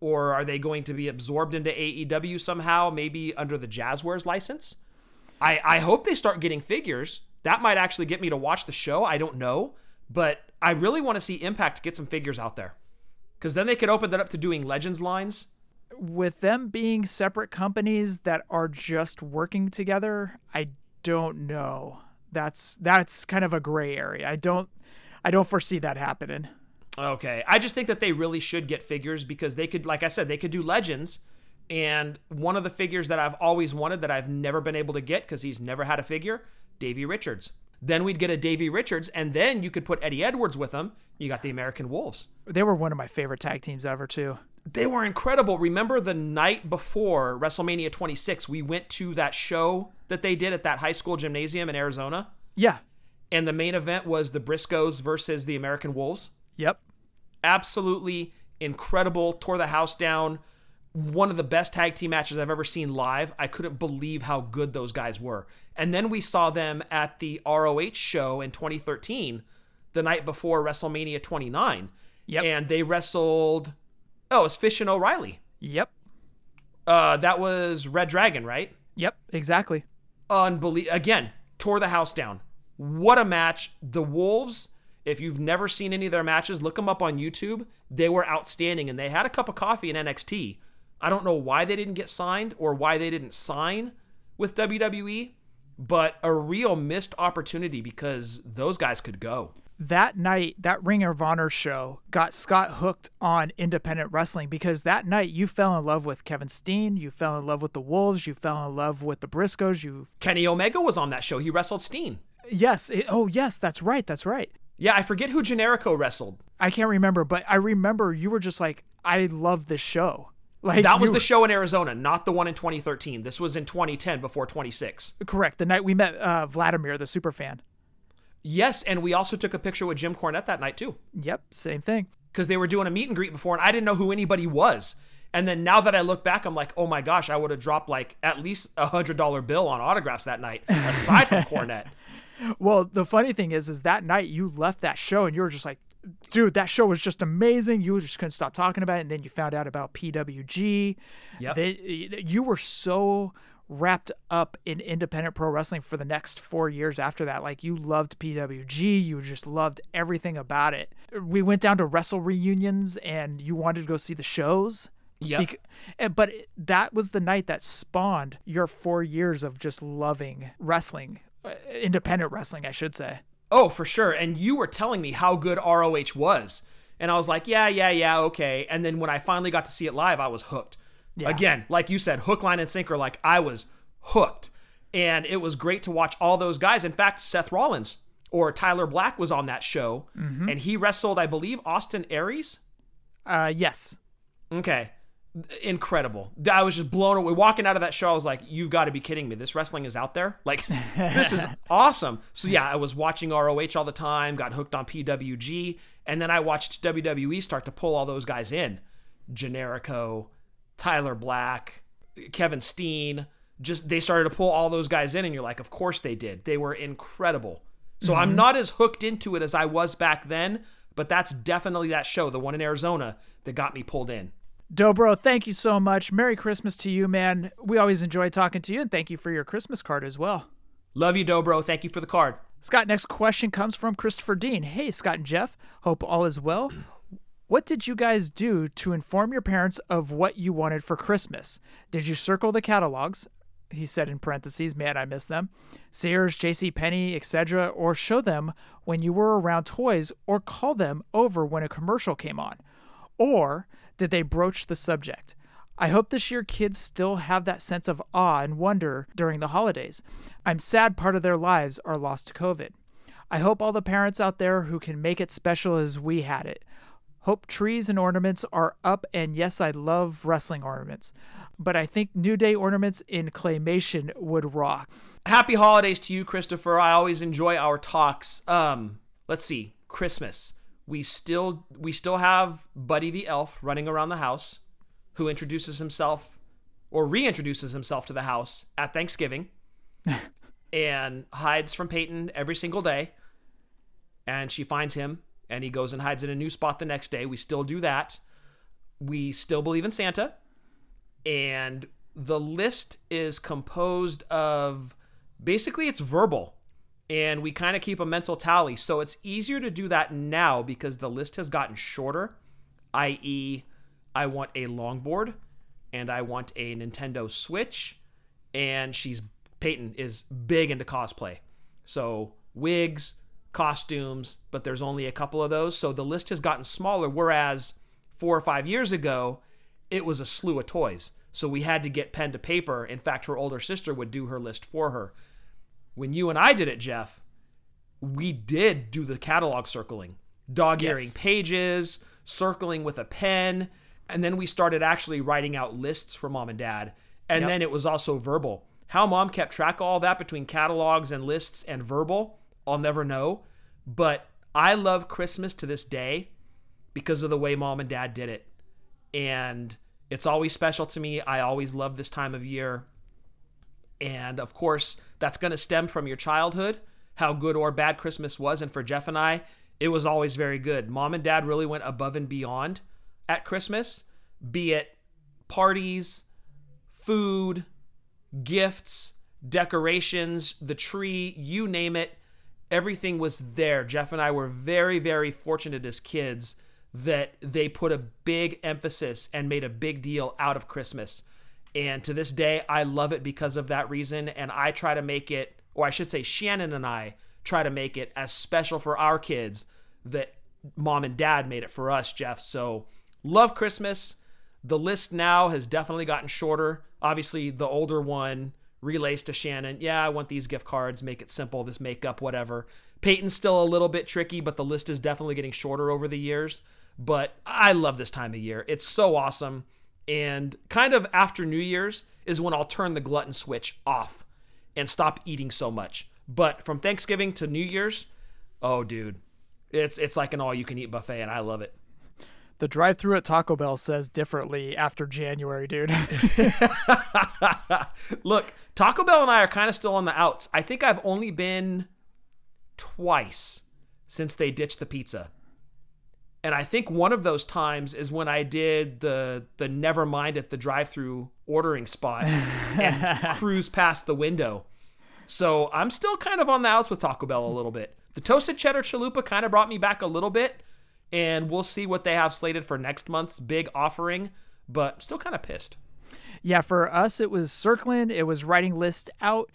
Or are they going to be absorbed into AEW somehow, maybe under the Jazwares license? I, I hope they start getting figures. That might actually get me to watch the show. I don't know. But I really want to see Impact get some figures out there. Because then they could open that up to doing Legends lines. with them being separate companies that are just working together, I don't know. That's that's kind of a gray area. I don't I don't foresee that happening. Okay. I just think that they really should get figures because they could, like I said, they could do legends. And one of the figures that I've always wanted that I've never been able to get because he's never had a figure, Davey Richards. Then we'd get a Davey Richards, and then you could put Eddie Edwards with him. You got the American Wolves. They were one of my favorite tag teams ever, too. They were incredible. Remember the night before WrestleMania 26, we went to that show that they did at that high school gymnasium in Arizona? Yeah. And the main event was the Briscoes versus the American Wolves? Yep. Absolutely incredible. Tore the house down. One of the best tag team matches I've ever seen live. I couldn't believe how good those guys were. And then we saw them at the ROH show in 2013, the night before WrestleMania 29. Yep. And they wrestled. Oh, it was Fish and O'Reilly. Yep. Uh, that was Red Dragon, right? Yep, exactly. Unbelievable. Again, tore the house down. What a match. The Wolves, if you've never seen any of their matches, look them up on YouTube. They were outstanding and they had a cup of coffee in NXT. I don't know why they didn't get signed or why they didn't sign with WWE, but a real missed opportunity because those guys could go. That night, that Ring of Honor show got Scott hooked on independent wrestling because that night you fell in love with Kevin Steen, you fell in love with the Wolves, you fell in love with the Briscoes, you Kenny Omega was on that show. He wrestled Steen. Yes. It, oh, yes, that's right. That's right. Yeah, I forget who Generico wrestled. I can't remember, but I remember you were just like, I love this show. Like that was you- the show in Arizona, not the one in 2013. This was in 2010 before 26. Correct. The night we met uh, Vladimir, the super fan. Yes, and we also took a picture with Jim Cornette that night too. Yep, same thing. Because they were doing a meet and greet before, and I didn't know who anybody was. And then now that I look back, I'm like, oh my gosh, I would have dropped like at least a hundred dollar bill on autographs that night, aside from [LAUGHS] Cornette. Well, the funny thing is, is that night you left that show and you were just like, dude, that show was just amazing. You just couldn't stop talking about it. And then you found out about PWG. Yep. They, you were so wrapped up in independent pro wrestling for the next four years after that. Like you loved PWG. You just loved everything about it. We went down to wrestle reunions and you wanted to go see the shows. Yep. Bec- eh, but that was the night that spawned your four years of just loving wrestling, independent wrestling, I should say. Oh, for sure. And you were telling me how good ROH was. And I was like, yeah, yeah, yeah, okay. And then when I finally got to see it live, I was hooked. Yeah. Again, like you said, hook, line, and sinker, like I was hooked. And it was great to watch all those guys. In fact, Seth Rollins or Tyler Black was on that show. Mhm. And he wrestled, I believe, Austin Aries. Uh, yes. Okay. Incredible. I was just blown away. Walking out of that show, I was like, you've got to be kidding me. This wrestling is out there? Like, this is [LAUGHS] awesome. So, yeah, I was watching ROH all the time, got hooked on PWG, and then I watched WWE start to pull all those guys in Generico, Tyler Black, Kevin Steen. Just they started to pull all those guys in, and you're like, of course they did. They were incredible. So, I'm Mhm. not as hooked into it as I was back then, but that's definitely that show, the one in Arizona, that got me pulled in. Dobro, thank you so much. Merry Christmas to you, man. We always enjoy talking to you, and thank you for your Christmas card as well. Love you, Dobro. Thank you for the card. Scott, next question comes from Christopher Dean. Hey, Scott and Jef. Hope all is well. What did you guys do to inform your parents of what you wanted for Christmas? Did you circle the catalogs? He said in parentheses, man, I miss them. Sears, J.C. Penney, etc., or show them when you were around toys, or call them over when a commercial came on. Or did they broach the subject? I hope this year kids still have that sense of awe and wonder during the holidays. I'm sad part of their lives are lost to COVID. I hope all the parents out there who can make it special as we had it. Hope trees and ornaments are up, and yes, I love wrestling ornaments, but I think New Day ornaments in claymation would rock. Happy holidays to you, Christopher. I always enjoy our talks. Um, let's see, Christmas. We still we still have Buddy the Elf running around the house, who introduces himself or reintroduces himself to the house at Thanksgiving, [LAUGHS] and hides from Peyton every single day. And she finds him, and he goes and hides in a new spot the next day. We still do that. We still believe in Santa, and the list is composed of basically it's verbal and we kind of keep a mental tally so it's easier to do that now because the list has gotten shorter i.e i want a longboard and I want a Nintendo Switch. And she's Peyton is big into cosplay. So wigs, costumes, but there's only a couple of those. So the list has gotten smaller. Whereas four or five years ago, it was a slew of toys. So we had to get pen to paper. In fact, her older sister would do her list for her. When you and I did it, Jef, we did do the catalog circling, dog earing Yes. pages, circling with a pen. And then we started actually writing out lists for mom and dad. And Yep. then it was also verbal. How mom kept track of all that between catalogs and lists and verbal, I'll never know. But I love Christmas to this day because of the way mom and dad did it. And it's always special to me. I always love this time of year. And of course, that's going to stem from your childhood, how good or bad Christmas was. And for Jef and I, it was always very good. Mom and dad really went above and beyond at Christmas, be it parties, food, gifts, decorations, the tree, you name it. Everything was there. Jef and I were very, very fortunate as kids that they put a big emphasis and made a big deal out of Christmas. And to this day, I love it because of that reason. And I try to make it, or I should say, Shannon and I try to make it as special for our kids that mom and dad made it for us, Jef. So love Christmas. The list now has definitely gotten shorter. Obviously, the older one relays to Shannon, yeah, I want these gift cards, make it simple, this makeup, whatever. Peyton's still a little bit tricky, but the list is definitely getting shorter over the years. But I love this time of year. It's so awesome. And kind of after New Year's is when I'll turn the glutton switch off and stop eating so much. But from Thanksgiving to New Year's, oh dude, it's it's like an all you can eat buffet and I love it. The drive through at Taco Bell says differently after January, dude. [LAUGHS] Look, Taco Bell and I are kind of still on the outs. I think I've only been twice since they ditched the pizza. And I think one of those times is when I did the the never mind at the drive-through ordering spot and [LAUGHS] cruise past the window. So I'm still kind of on the outs with Taco Bell a little bit. The toasted cheddar chalupa kind of brought me back a little bit, and we'll see what they have slated for next month's big offering. But still kind of pissed. Yeah, for us, it was circling, it was writing lists out.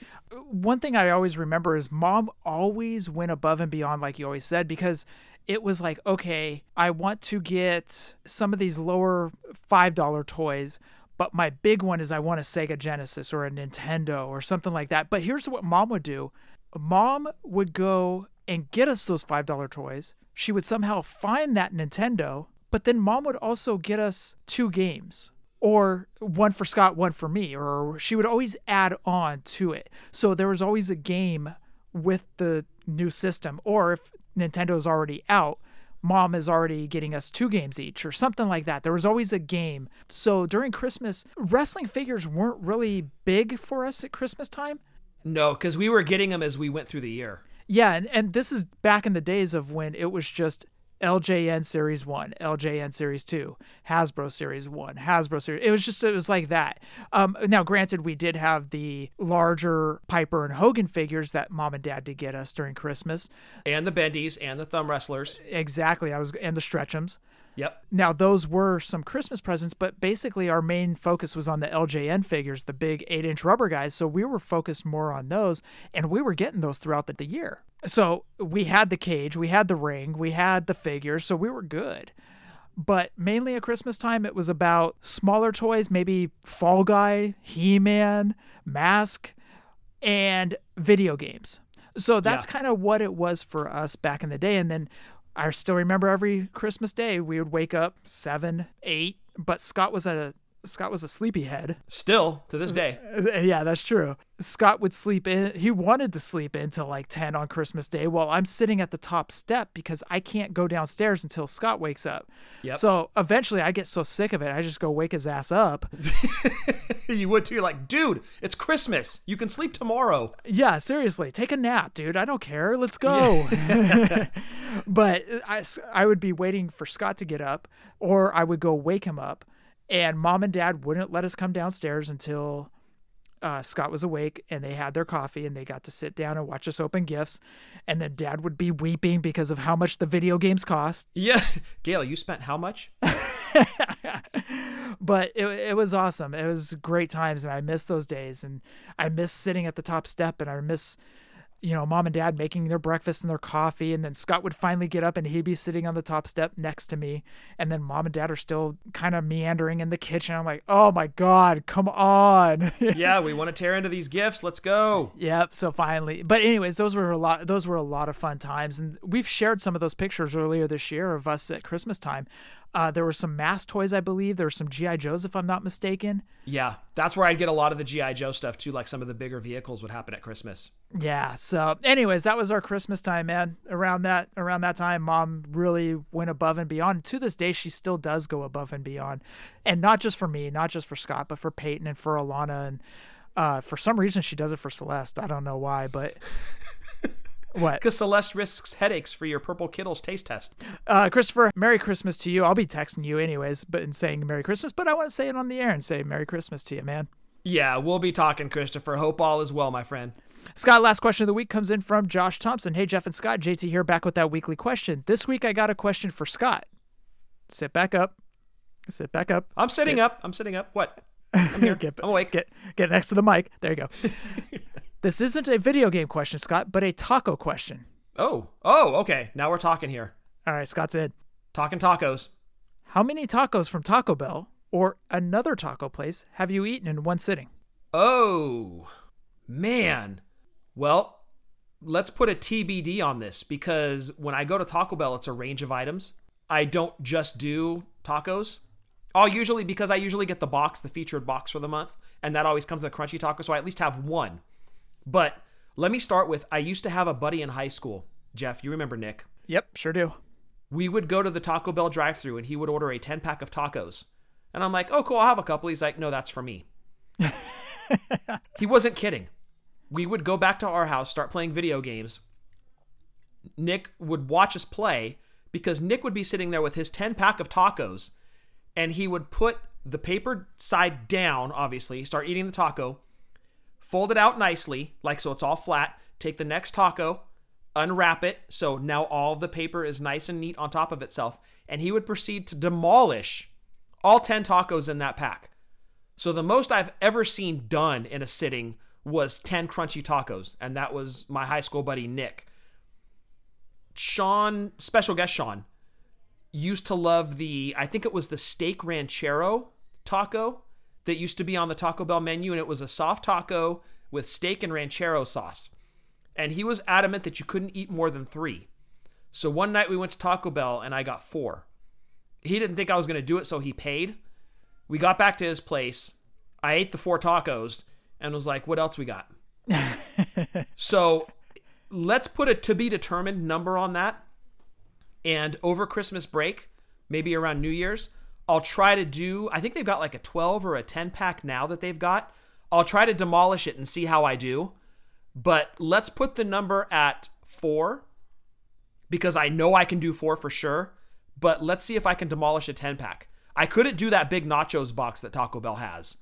One thing I always remember is mom always went above and beyond, like you always said, because it was like, okay, I want to get some of these lower $5 toys, but my big one is I want a Sega Genesis or a Nintendo or something like that. But here's what mom would do mom would go and get us those $5 toys. She would somehow find that Nintendo, but then mom would also get us two games or one for Scott, one for me, or she would always add on to it. So there was always a game with the new system, or if Nintendo's already out, mom is already getting us two games each, or something like that. There was always a game. So during Christmas, wrestling figures weren't really big for us at Christmas time. No, because we were getting them as we went through the year. Yeah, and, and this is back in the days of when it was just LJN Series 1, LJN Series 2, Hasbro Series 1, Hasbro Series. It was just, it was like that. Um, now, granted, we did have the larger Piper and Hogan figures that mom and dad did get us during Christmas. And the bendies and the thumb wrestlers. Exactly. I was, and the stretchums. Yep. Now, those were some Christmas presents, but basically our main focus was on the LJN figures, the big eight inch rubber guys. So we were focused more on those, and we were getting those throughout the, the year. So we had the cage, we had the ring, we had the figures, so we were good. But mainly at Christmas time, it was about smaller toys, maybe Fall Guy, He Man, Mask, and video games. So that's Yeah. kind of what it was for us back in the day. And then I still remember every Christmas day we would wake up seven, eight, but Scott was at a Scott was a sleepyhead. Still to this day. [LAUGHS] Yeah, that's true. Scott would sleep in. He wanted to sleep in until like 10 on Christmas Day while I'm sitting at the top step because I can't go downstairs until Scott wakes up. Yep. So eventually I get so sick of it, I just go wake his ass up. [LAUGHS] you would too. You're like, dude, it's Christmas. You can sleep tomorrow. Yeah, seriously, take a nap, dude. I don't care. Let's go. [LAUGHS] but I, I would be waiting for Scott to get up, or I would go wake him up, and mom and dad wouldn't let us come downstairs until uh, Scott was awake and they had their coffee and they got to sit down and watch us open gifts. And then dad would be weeping because of how much the video games cost. [LAUGHS] Yeah. Gail, you spent how much? [LAUGHS] but it, it was awesome. It was great times, and I miss those days. And I miss sitting at the top step, and I miss, you know, mom and dad making their breakfast and their coffee. And then Scott would finally get up, and he'd be sitting on the top step next to me. And then mom and dad are still kind of meandering in the kitchen. I'm like, oh my god, come on. [LAUGHS] yeah, we want to tear into these gifts. Let's go. Yep. So finally, but anyways, those were a lot. Those were a lot of fun times, and we've shared some of those pictures earlier this year of us at Christmas time. Uh, there were some mass toys, I believe. There were some GI Joes, if I'm not mistaken. Yeah, that's where I'd get a lot of the GI Joe stuff too. Like some of the bigger vehicles would happen at Christmas. Yeah. So, anyways, that was our Christmas time, man. Around that around that time, mom really went above and beyond. To this day, she still does go above and beyond, and not just for me, not just for Scott, but for Peyton and for Alana and. Uh, for some reason, she does it for Celeste. I don't know why, but [LAUGHS] What? Because Celeste risks headaches for your Purple Kiddles taste test. Uh, Christopher, Merry Christmas to you. I'll be texting you anyways, but in saying Merry Christmas, but I want to say it on the air and say Merry Christmas to you, man. Yeah, we'll be talking, Christopher. Hope all is well, my friend. Scott, last question of the week comes in from Josh Thompson. Hey, Jef and Scott, JT here back with that weekly question. This week I got a question for Scott. Sit back up. Sit back up. I'm sitting get, up. I'm sitting up. What? [LAUGHS] I'm here. get, I'm awake. Get, get next to the mic. There you go. [LAUGHS] this isn't a video game question, Scott, but a taco question. Oh, oh, okay. Now we're talking here. All right, Scott's in. Talking tacos. How many tacos from Taco Bell or another taco place have you eaten in one sitting? Oh, man. Well, let's put a TBD on this because when I go to Taco Bell, it's a range of items. I don't just do tacos. I'll usually, because I usually get the box, the featured box for the month, and that always comes with a crunchy taco, so I at least have one. But let me start with I used to have a buddy in high school. Jef, you remember Nick? Yep, sure do. We would go to the Taco Bell drive through and he would order a 10 pack of tacos. And I'm like, oh, cool, I'll have a couple. He's like, no, that's for me. [LAUGHS] he wasn't kidding. We would go back to our house, start playing video games. Nick would watch us play because Nick would be sitting there with his 10 pack of tacos and he would put the paper side down, obviously, start eating the taco, fold it out nicely, like so it's all flat. Take the next taco, unwrap it, so now all the paper is nice and neat on top of itself, and he would proceed to demolish all 10 tacos in that pack. So the most I've ever seen done in a sitting was 10 crunchy tacos, and that was my high school buddy Nick. Sean, special guest Sean, used to love the, I think it was the steak ranchero taco that used to be on the Taco Bell menu, and it was a soft taco with steak and ranchero sauce. And he was adamant that you couldn't eat more than three. So one night we went to Taco Bell and I got four. He didn't think I was going to do it, so he paid. We got back to his place. I ate the four tacos and was like, what else we got? [LAUGHS] so let's put a to be determined number on that. And over Christmas break, maybe around New Year's, I'll try to do, I think they've got like a 12 or a 10 pack now that they've got. I'll try to demolish it and see how I do. But let's put the number at four because I know I can do four for sure. But let's see if I can demolish a 10 pack. I couldn't do that big nachos box that Taco Bell has.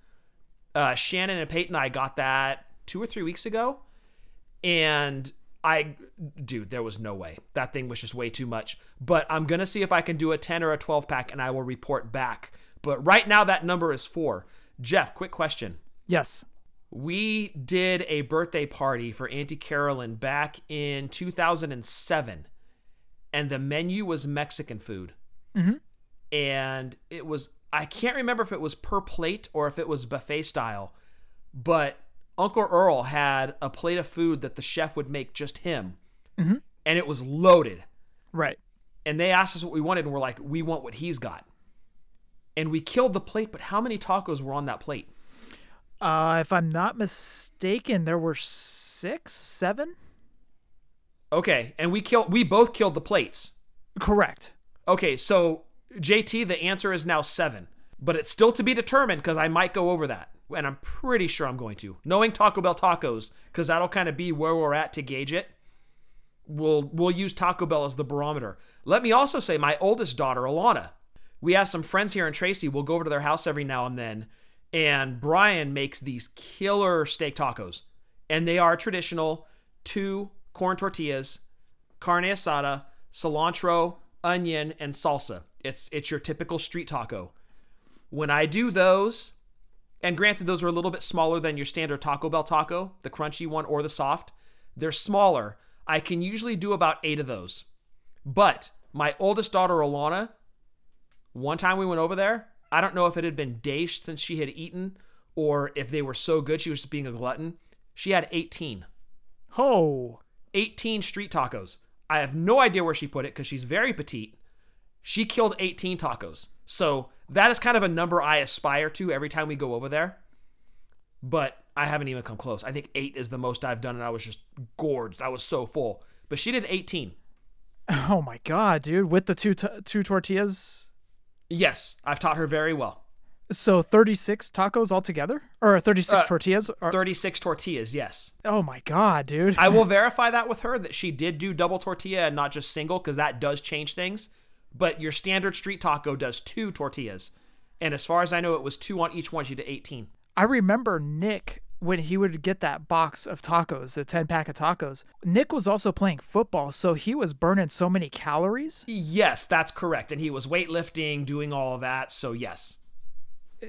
Uh, Shannon and Peyton, and I got that two or three weeks ago. And I, dude, there was no way. That thing was just way too much. But I'm going to see if I can do a 10 or a 12 pack and I will report back. But right now, that number is four. Jef, quick question. Yes. We did a birthday party for Auntie Carolyn back in 2007, and the menu was Mexican food. Mm-hmm. And it was, I can't remember if it was per plate or if it was buffet style, but Uncle Earl had a plate of food that the chef would make just him, mm-hmm. and it was loaded. Right. And they asked us what we wanted, and we're like, we want what he's got. And we killed the plate, but how many tacos were on that plate? Uh, if I'm not mistaken, there were six, seven. Okay, and we killed. We both killed the plates. Correct. Okay, so JT, the answer is now seven, but it's still to be determined because I might go over that, and I'm pretty sure I'm going to. Knowing Taco Bell tacos, because that'll kind of be where we're at to gauge it. We'll we'll use Taco Bell as the barometer. Let me also say, my oldest daughter, Alana. We have some friends here in Tracy. We'll go over to their house every now and then and Brian makes these killer steak tacos, and they are traditional two corn tortillas, carne asada, cilantro, onion, and salsa. It's it's your typical street taco. When I do those, and granted, those are a little bit smaller than your standard Taco Bell taco, the crunchy one or the soft. They're smaller. I can usually do about eight of those. But my oldest daughter, Alana, one time we went over there, I don't know if it had been days since she had eaten or if they were so good she was just being a glutton. She had 18. Oh. 18 street tacos. I have no idea where she put it because she's very petite. She killed 18 tacos. So that is kind of a number I aspire to every time we go over there. But I haven't even come close. I think eight is the most I've done, and I was just gorged. I was so full. But she did 18. [LAUGHS] Oh my god, dude! With the two t- two tortillas. Yes, I've taught her very well. So 36 tacos altogether, or 36 Uh, tortillas? Or- 36 tortillas, yes. oh my god, dude! I will [LAUGHS] verify that with her that she did do double tortilla and not just single because that does change things. But your standard street taco does two tortillas. And as far as I know, it was two on each one. She did 18. I remember Nick when he would get that box of tacos, the 10 pack of tacos. Nick was also playing football, so he was burning so many calories. Yes, that's correct. And he was weightlifting, doing all of that. So, yes.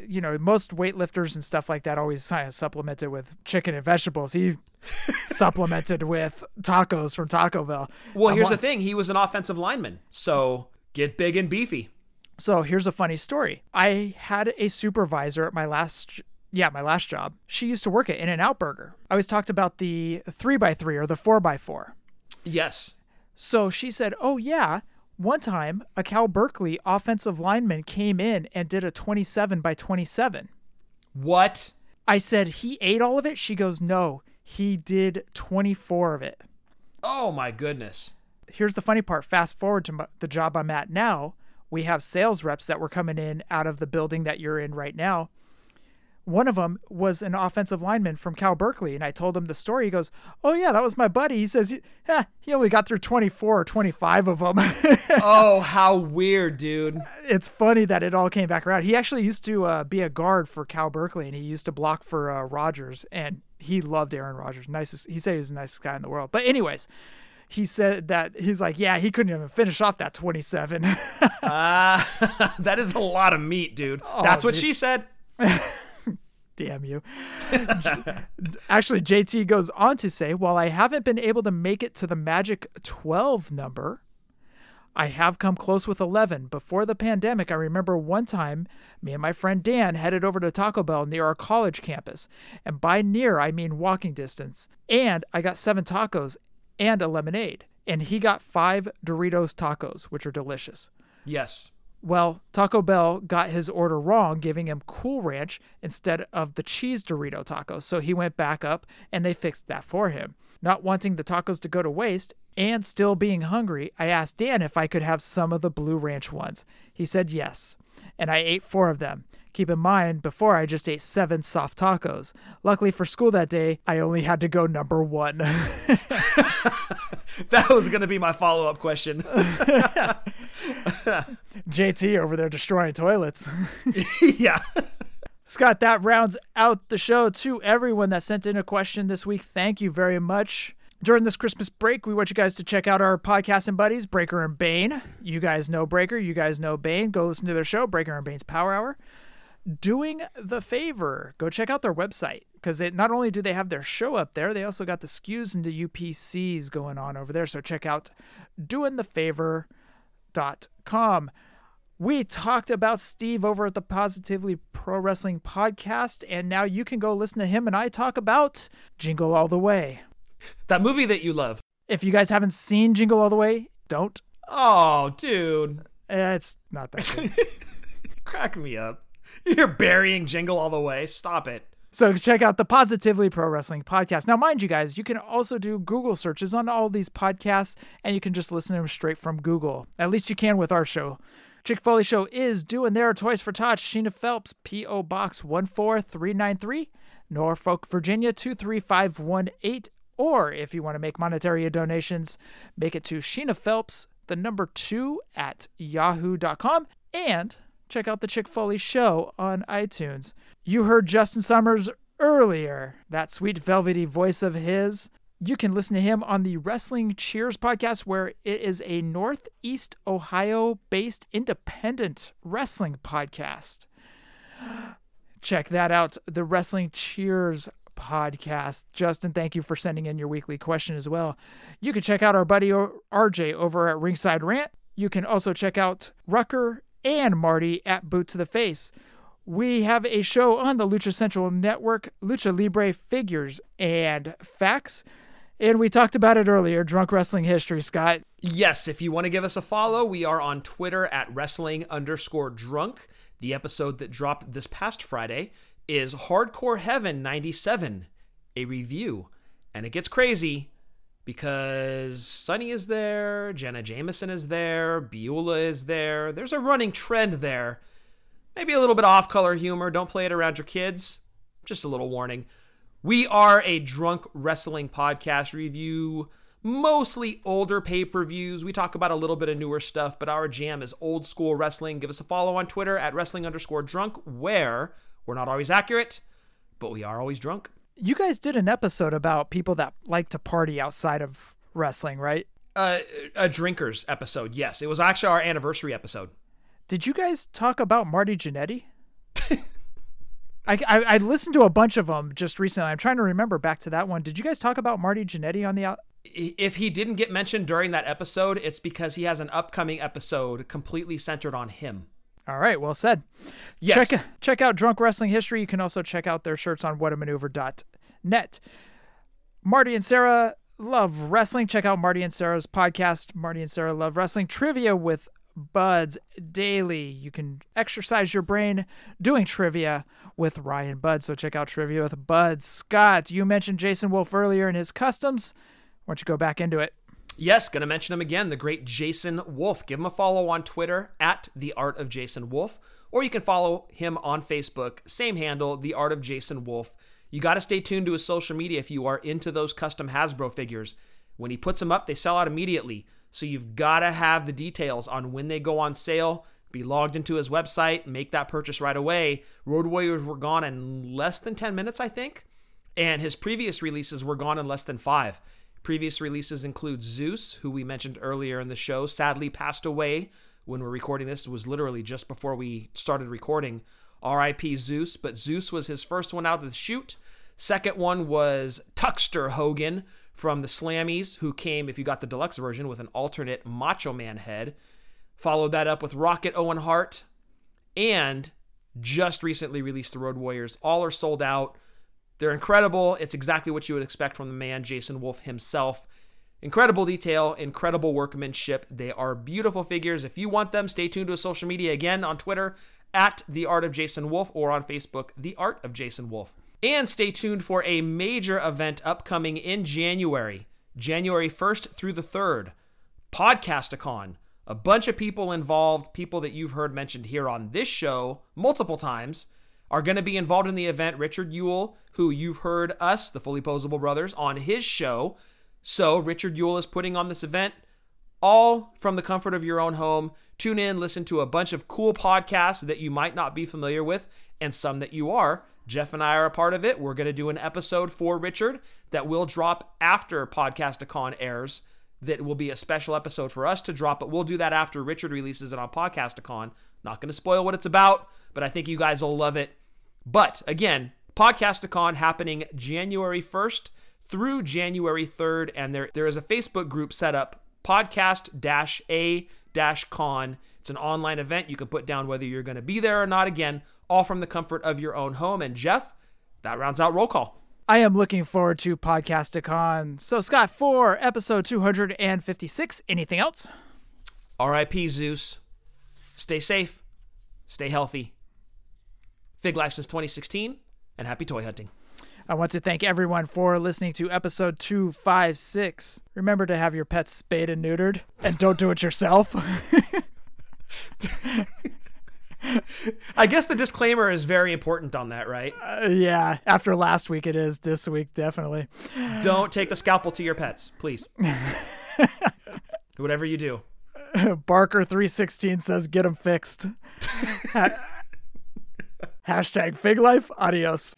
You know, most weightlifters and stuff like that always kind of supplemented with chicken and vegetables. He [LAUGHS] supplemented with tacos from Taco Bell. Well, here's the thing he was an offensive lineman. So, get big and beefy. So here's a funny story. I had a supervisor at my last, yeah, my last job. She used to work at In and Out Burger. I always talked about the three by three or the four by four. Yes. So she said, "Oh yeah, one time a Cal Berkeley offensive lineman came in and did a 27 by 27." What? I said, "He ate all of it?" She goes, "No, he did 24 of it." Oh, my goodness. Here's the funny part. Fast forward to my, the job i'm at now we have sales reps that were coming in out of the building that you're in right now. One of them was an offensive lineman from cal berkeley and i told him the story. He goes oh yeah that was my buddy. He says he only got through 24 or 25 of them [LAUGHS] oh, how weird, dude. it's funny that it all came back around. He actually used to uh, be a guard for cal berkeley and he used to block for uh, rodgers and he loved aaron rodgers. Nicest he said he was the nicest guy in the world. But anyways he said that he's like, yeah, he couldn't even finish off that 27. [LAUGHS] Ah, [LAUGHS] that is a lot of meat, dude. Oh, That's what dude. she said. [LAUGHS] Damn you. Actually, JT goes on to say, while I haven't been able to make it to the magic 12 number, I have come close with 11. Before the pandemic, I remember one time me and my friend Dan headed over to Taco Bell near our college campus. And by near, I mean walking distance. And I got seven tacos and a lemonade. And he got five Doritos tacos, which are delicious. Yes. Well, Taco Bell got his order wrong, giving him Cool Ranch instead of the cheese Dorito tacos. So he went back up and they fixed that for him. Not wanting the tacos to go to waste and still being hungry, I asked Dan if I could have some of the Blue Ranch ones. He said yes, and I ate four of them. Keep in mind, before I just ate seven soft tacos. Luckily for school that day, I only had to go number one. [LAUGHS] That was going to be my follow up question. [LAUGHS] JT over there destroying toilets. [LAUGHS] yeah. Scott, that rounds out the show. To everyone that sent in a question this week, thank you very much. During this Christmas break, we want you guys to check out our podcasting buddies, Breaker and Bane. You guys know Breaker, you guys know Bane. Go listen to their show, Breaker and Bane's Power Hour. Doing the favor, go check out their website because not only do they have their show up there, they also got the SKUs and the UPCs going on over there. So check out doingthefavor.com. We talked about Steve over at the Positively Pro Wrestling podcast, and now you can go listen to him and I talk about Jingle All the Way. [LAUGHS] That movie that you love. If you guys haven't seen Jingle All the Way, don't. Oh, dude. Eh, It's not that good. [LAUGHS] Crack me up. You're burying Jingle all the way. Stop it. So check out the Positively Pro Wrestling podcast. Now, mind you guys, you can also do Google searches on all these podcasts, and you can just listen to them straight from Google. At least you can with our show. Chick Foley Show is doing their Toys for Tots. Sheena Phelps, P.O. Box 14393, Norfolk, Virginia 23518. Or if you want to make monetary donations, make it to Sheena Phelps, the number two at yahoo.com. And check out the Chick Foley Show on iTunes. You heard Justin Summers earlier, that sweet velvety voice of his. You can listen to him on the Wrestling Cheers podcast, where it is a Northeast Ohio based independent wrestling podcast. Check that out. The Wrestling Cheers podcast. Justin, thank you for sending in your weekly question as well. You can check out our buddy RJ over at Ringside Rant. You can also check out Rucker and Marty at Boot to the Face. We have a show on the Lucha Central Network, Lucha Libre Figures and Facts. And we talked about it earlier, drunk wrestling history, Scott. Yes, if you want to give us a follow, we are on Twitter at wrestling underscore drunk. The episode that dropped this past Friday is Hardcore Heaven 97, a review. And it gets crazy because Sunny is there, Jenna Jameson is there, Beulah is there. There's a running trend there. Maybe a little bit off color humor. Don't play it around your kids. Just a little warning. We are a drunk wrestling podcast review, mostly older pay per views. We talk about a little bit of newer stuff, but our jam is old school wrestling. Give us a follow on Twitter at wrestling underscore drunk, where we're not always accurate, but we are always drunk. You guys did an episode about people that like to party outside of wrestling, right? Uh, a drinkers episode, yes. It was actually our anniversary episode. Did you guys talk about Marty Jannetty? [LAUGHS] I, I, I listened to a bunch of them just recently. I'm trying to remember back to that one. Did you guys talk about Marty Jannetty on the out? If he didn't get mentioned during that episode, it's because he has an upcoming episode completely centered on him. All right, well said. Yes. Check check out Drunk Wrestling History. You can also check out their shirts on whatamaneuver.net. Marty and Sarah love wrestling. Check out Marty and Sarah's podcast, Marty and Sarah Love Wrestling Trivia with Buds daily. You can exercise your brain doing trivia with Ryan Buds. So check out Trivia with Buds. Scott, you mentioned Jason Wulf earlier in his customs. Why don't you go back into it? Yes, going to mention him again, the great Jason Wulf. Give him a follow on Twitter at The Art of Jason Wulf, or you can follow him on Facebook, same handle, The Art of Jason Wulf. You got to stay tuned to his social media if you are into those custom Hasbro figures. When he puts them up, they sell out immediately. So you've got to have the details on when they go on sale. Be logged into his website, make that purchase right away. Road Warriors were gone in less than 10 minutes, I think. And his previous releases were gone in less than five. Previous releases include Zeus, who we mentioned earlier in the show, sadly passed away when we're recording this. It was literally just before we started recording. RIP Zeus, but Zeus was his first one out of the chute. Second one was Tuxter Hogan, from the Slammies, who came, if you got the deluxe version, with an alternate Macho Man head. Followed that up with Rocket Owen Hart, and just recently released the Road Warriors. All are sold out. They're incredible. It's exactly what you would expect from the man, Jason Wulf himself. Incredible detail, incredible workmanship. They are beautiful figures. If you want them, stay tuned to social media again on Twitter at The Art of Jason Wulf or on Facebook, The Art of Jason Wulf. And stay tuned for a major event upcoming in January, January 1st through the 3rd. Podcasticon. A bunch of people involved, people that you've heard mentioned here on this show multiple times, are going to be involved in the event. Richard Yule, who you've heard us, the Fully Poseable Brothers, on his show. So, Richard Yule is putting on this event all from the comfort of your own home. Tune in, listen to a bunch of cool podcasts that you might not be familiar with, and some that you are. Jef and I are a part of it. We're going to do an episode for Richard that will drop after Podcasticon airs. That will be a special episode for us to drop, but we'll do that after Richard releases it on Podcasticon. Not going to spoil what it's about, but I think you guys will love it. But again, Podcasticon happening January 1st through January 3rd, and there there is a Facebook group set up, podcast a con. It's an online event. You can put down whether you're going to be there or not. Again, all from the comfort of your own home. And Jef, that rounds out roll call. I am looking forward to Podcasticon. So, Scott, for episode 256, anything else? RIP Zeus. Stay safe. Stay healthy. Fig Life since 2016, and happy toy hunting. I want to thank everyone for listening to episode 256. Remember to have your pets spayed and neutered, and don't do it yourself. [LAUGHS] I guess the disclaimer is very important on that, right? Uh, yeah, after last week, it is. This week, definitely. Don't take the scalpel to your pets, please. [LAUGHS] Whatever you do. Barker316 says, get them fixed. [LAUGHS] Hashtag Fig Life. Adios.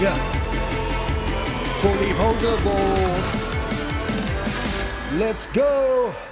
Yeah. Fully. Let's go.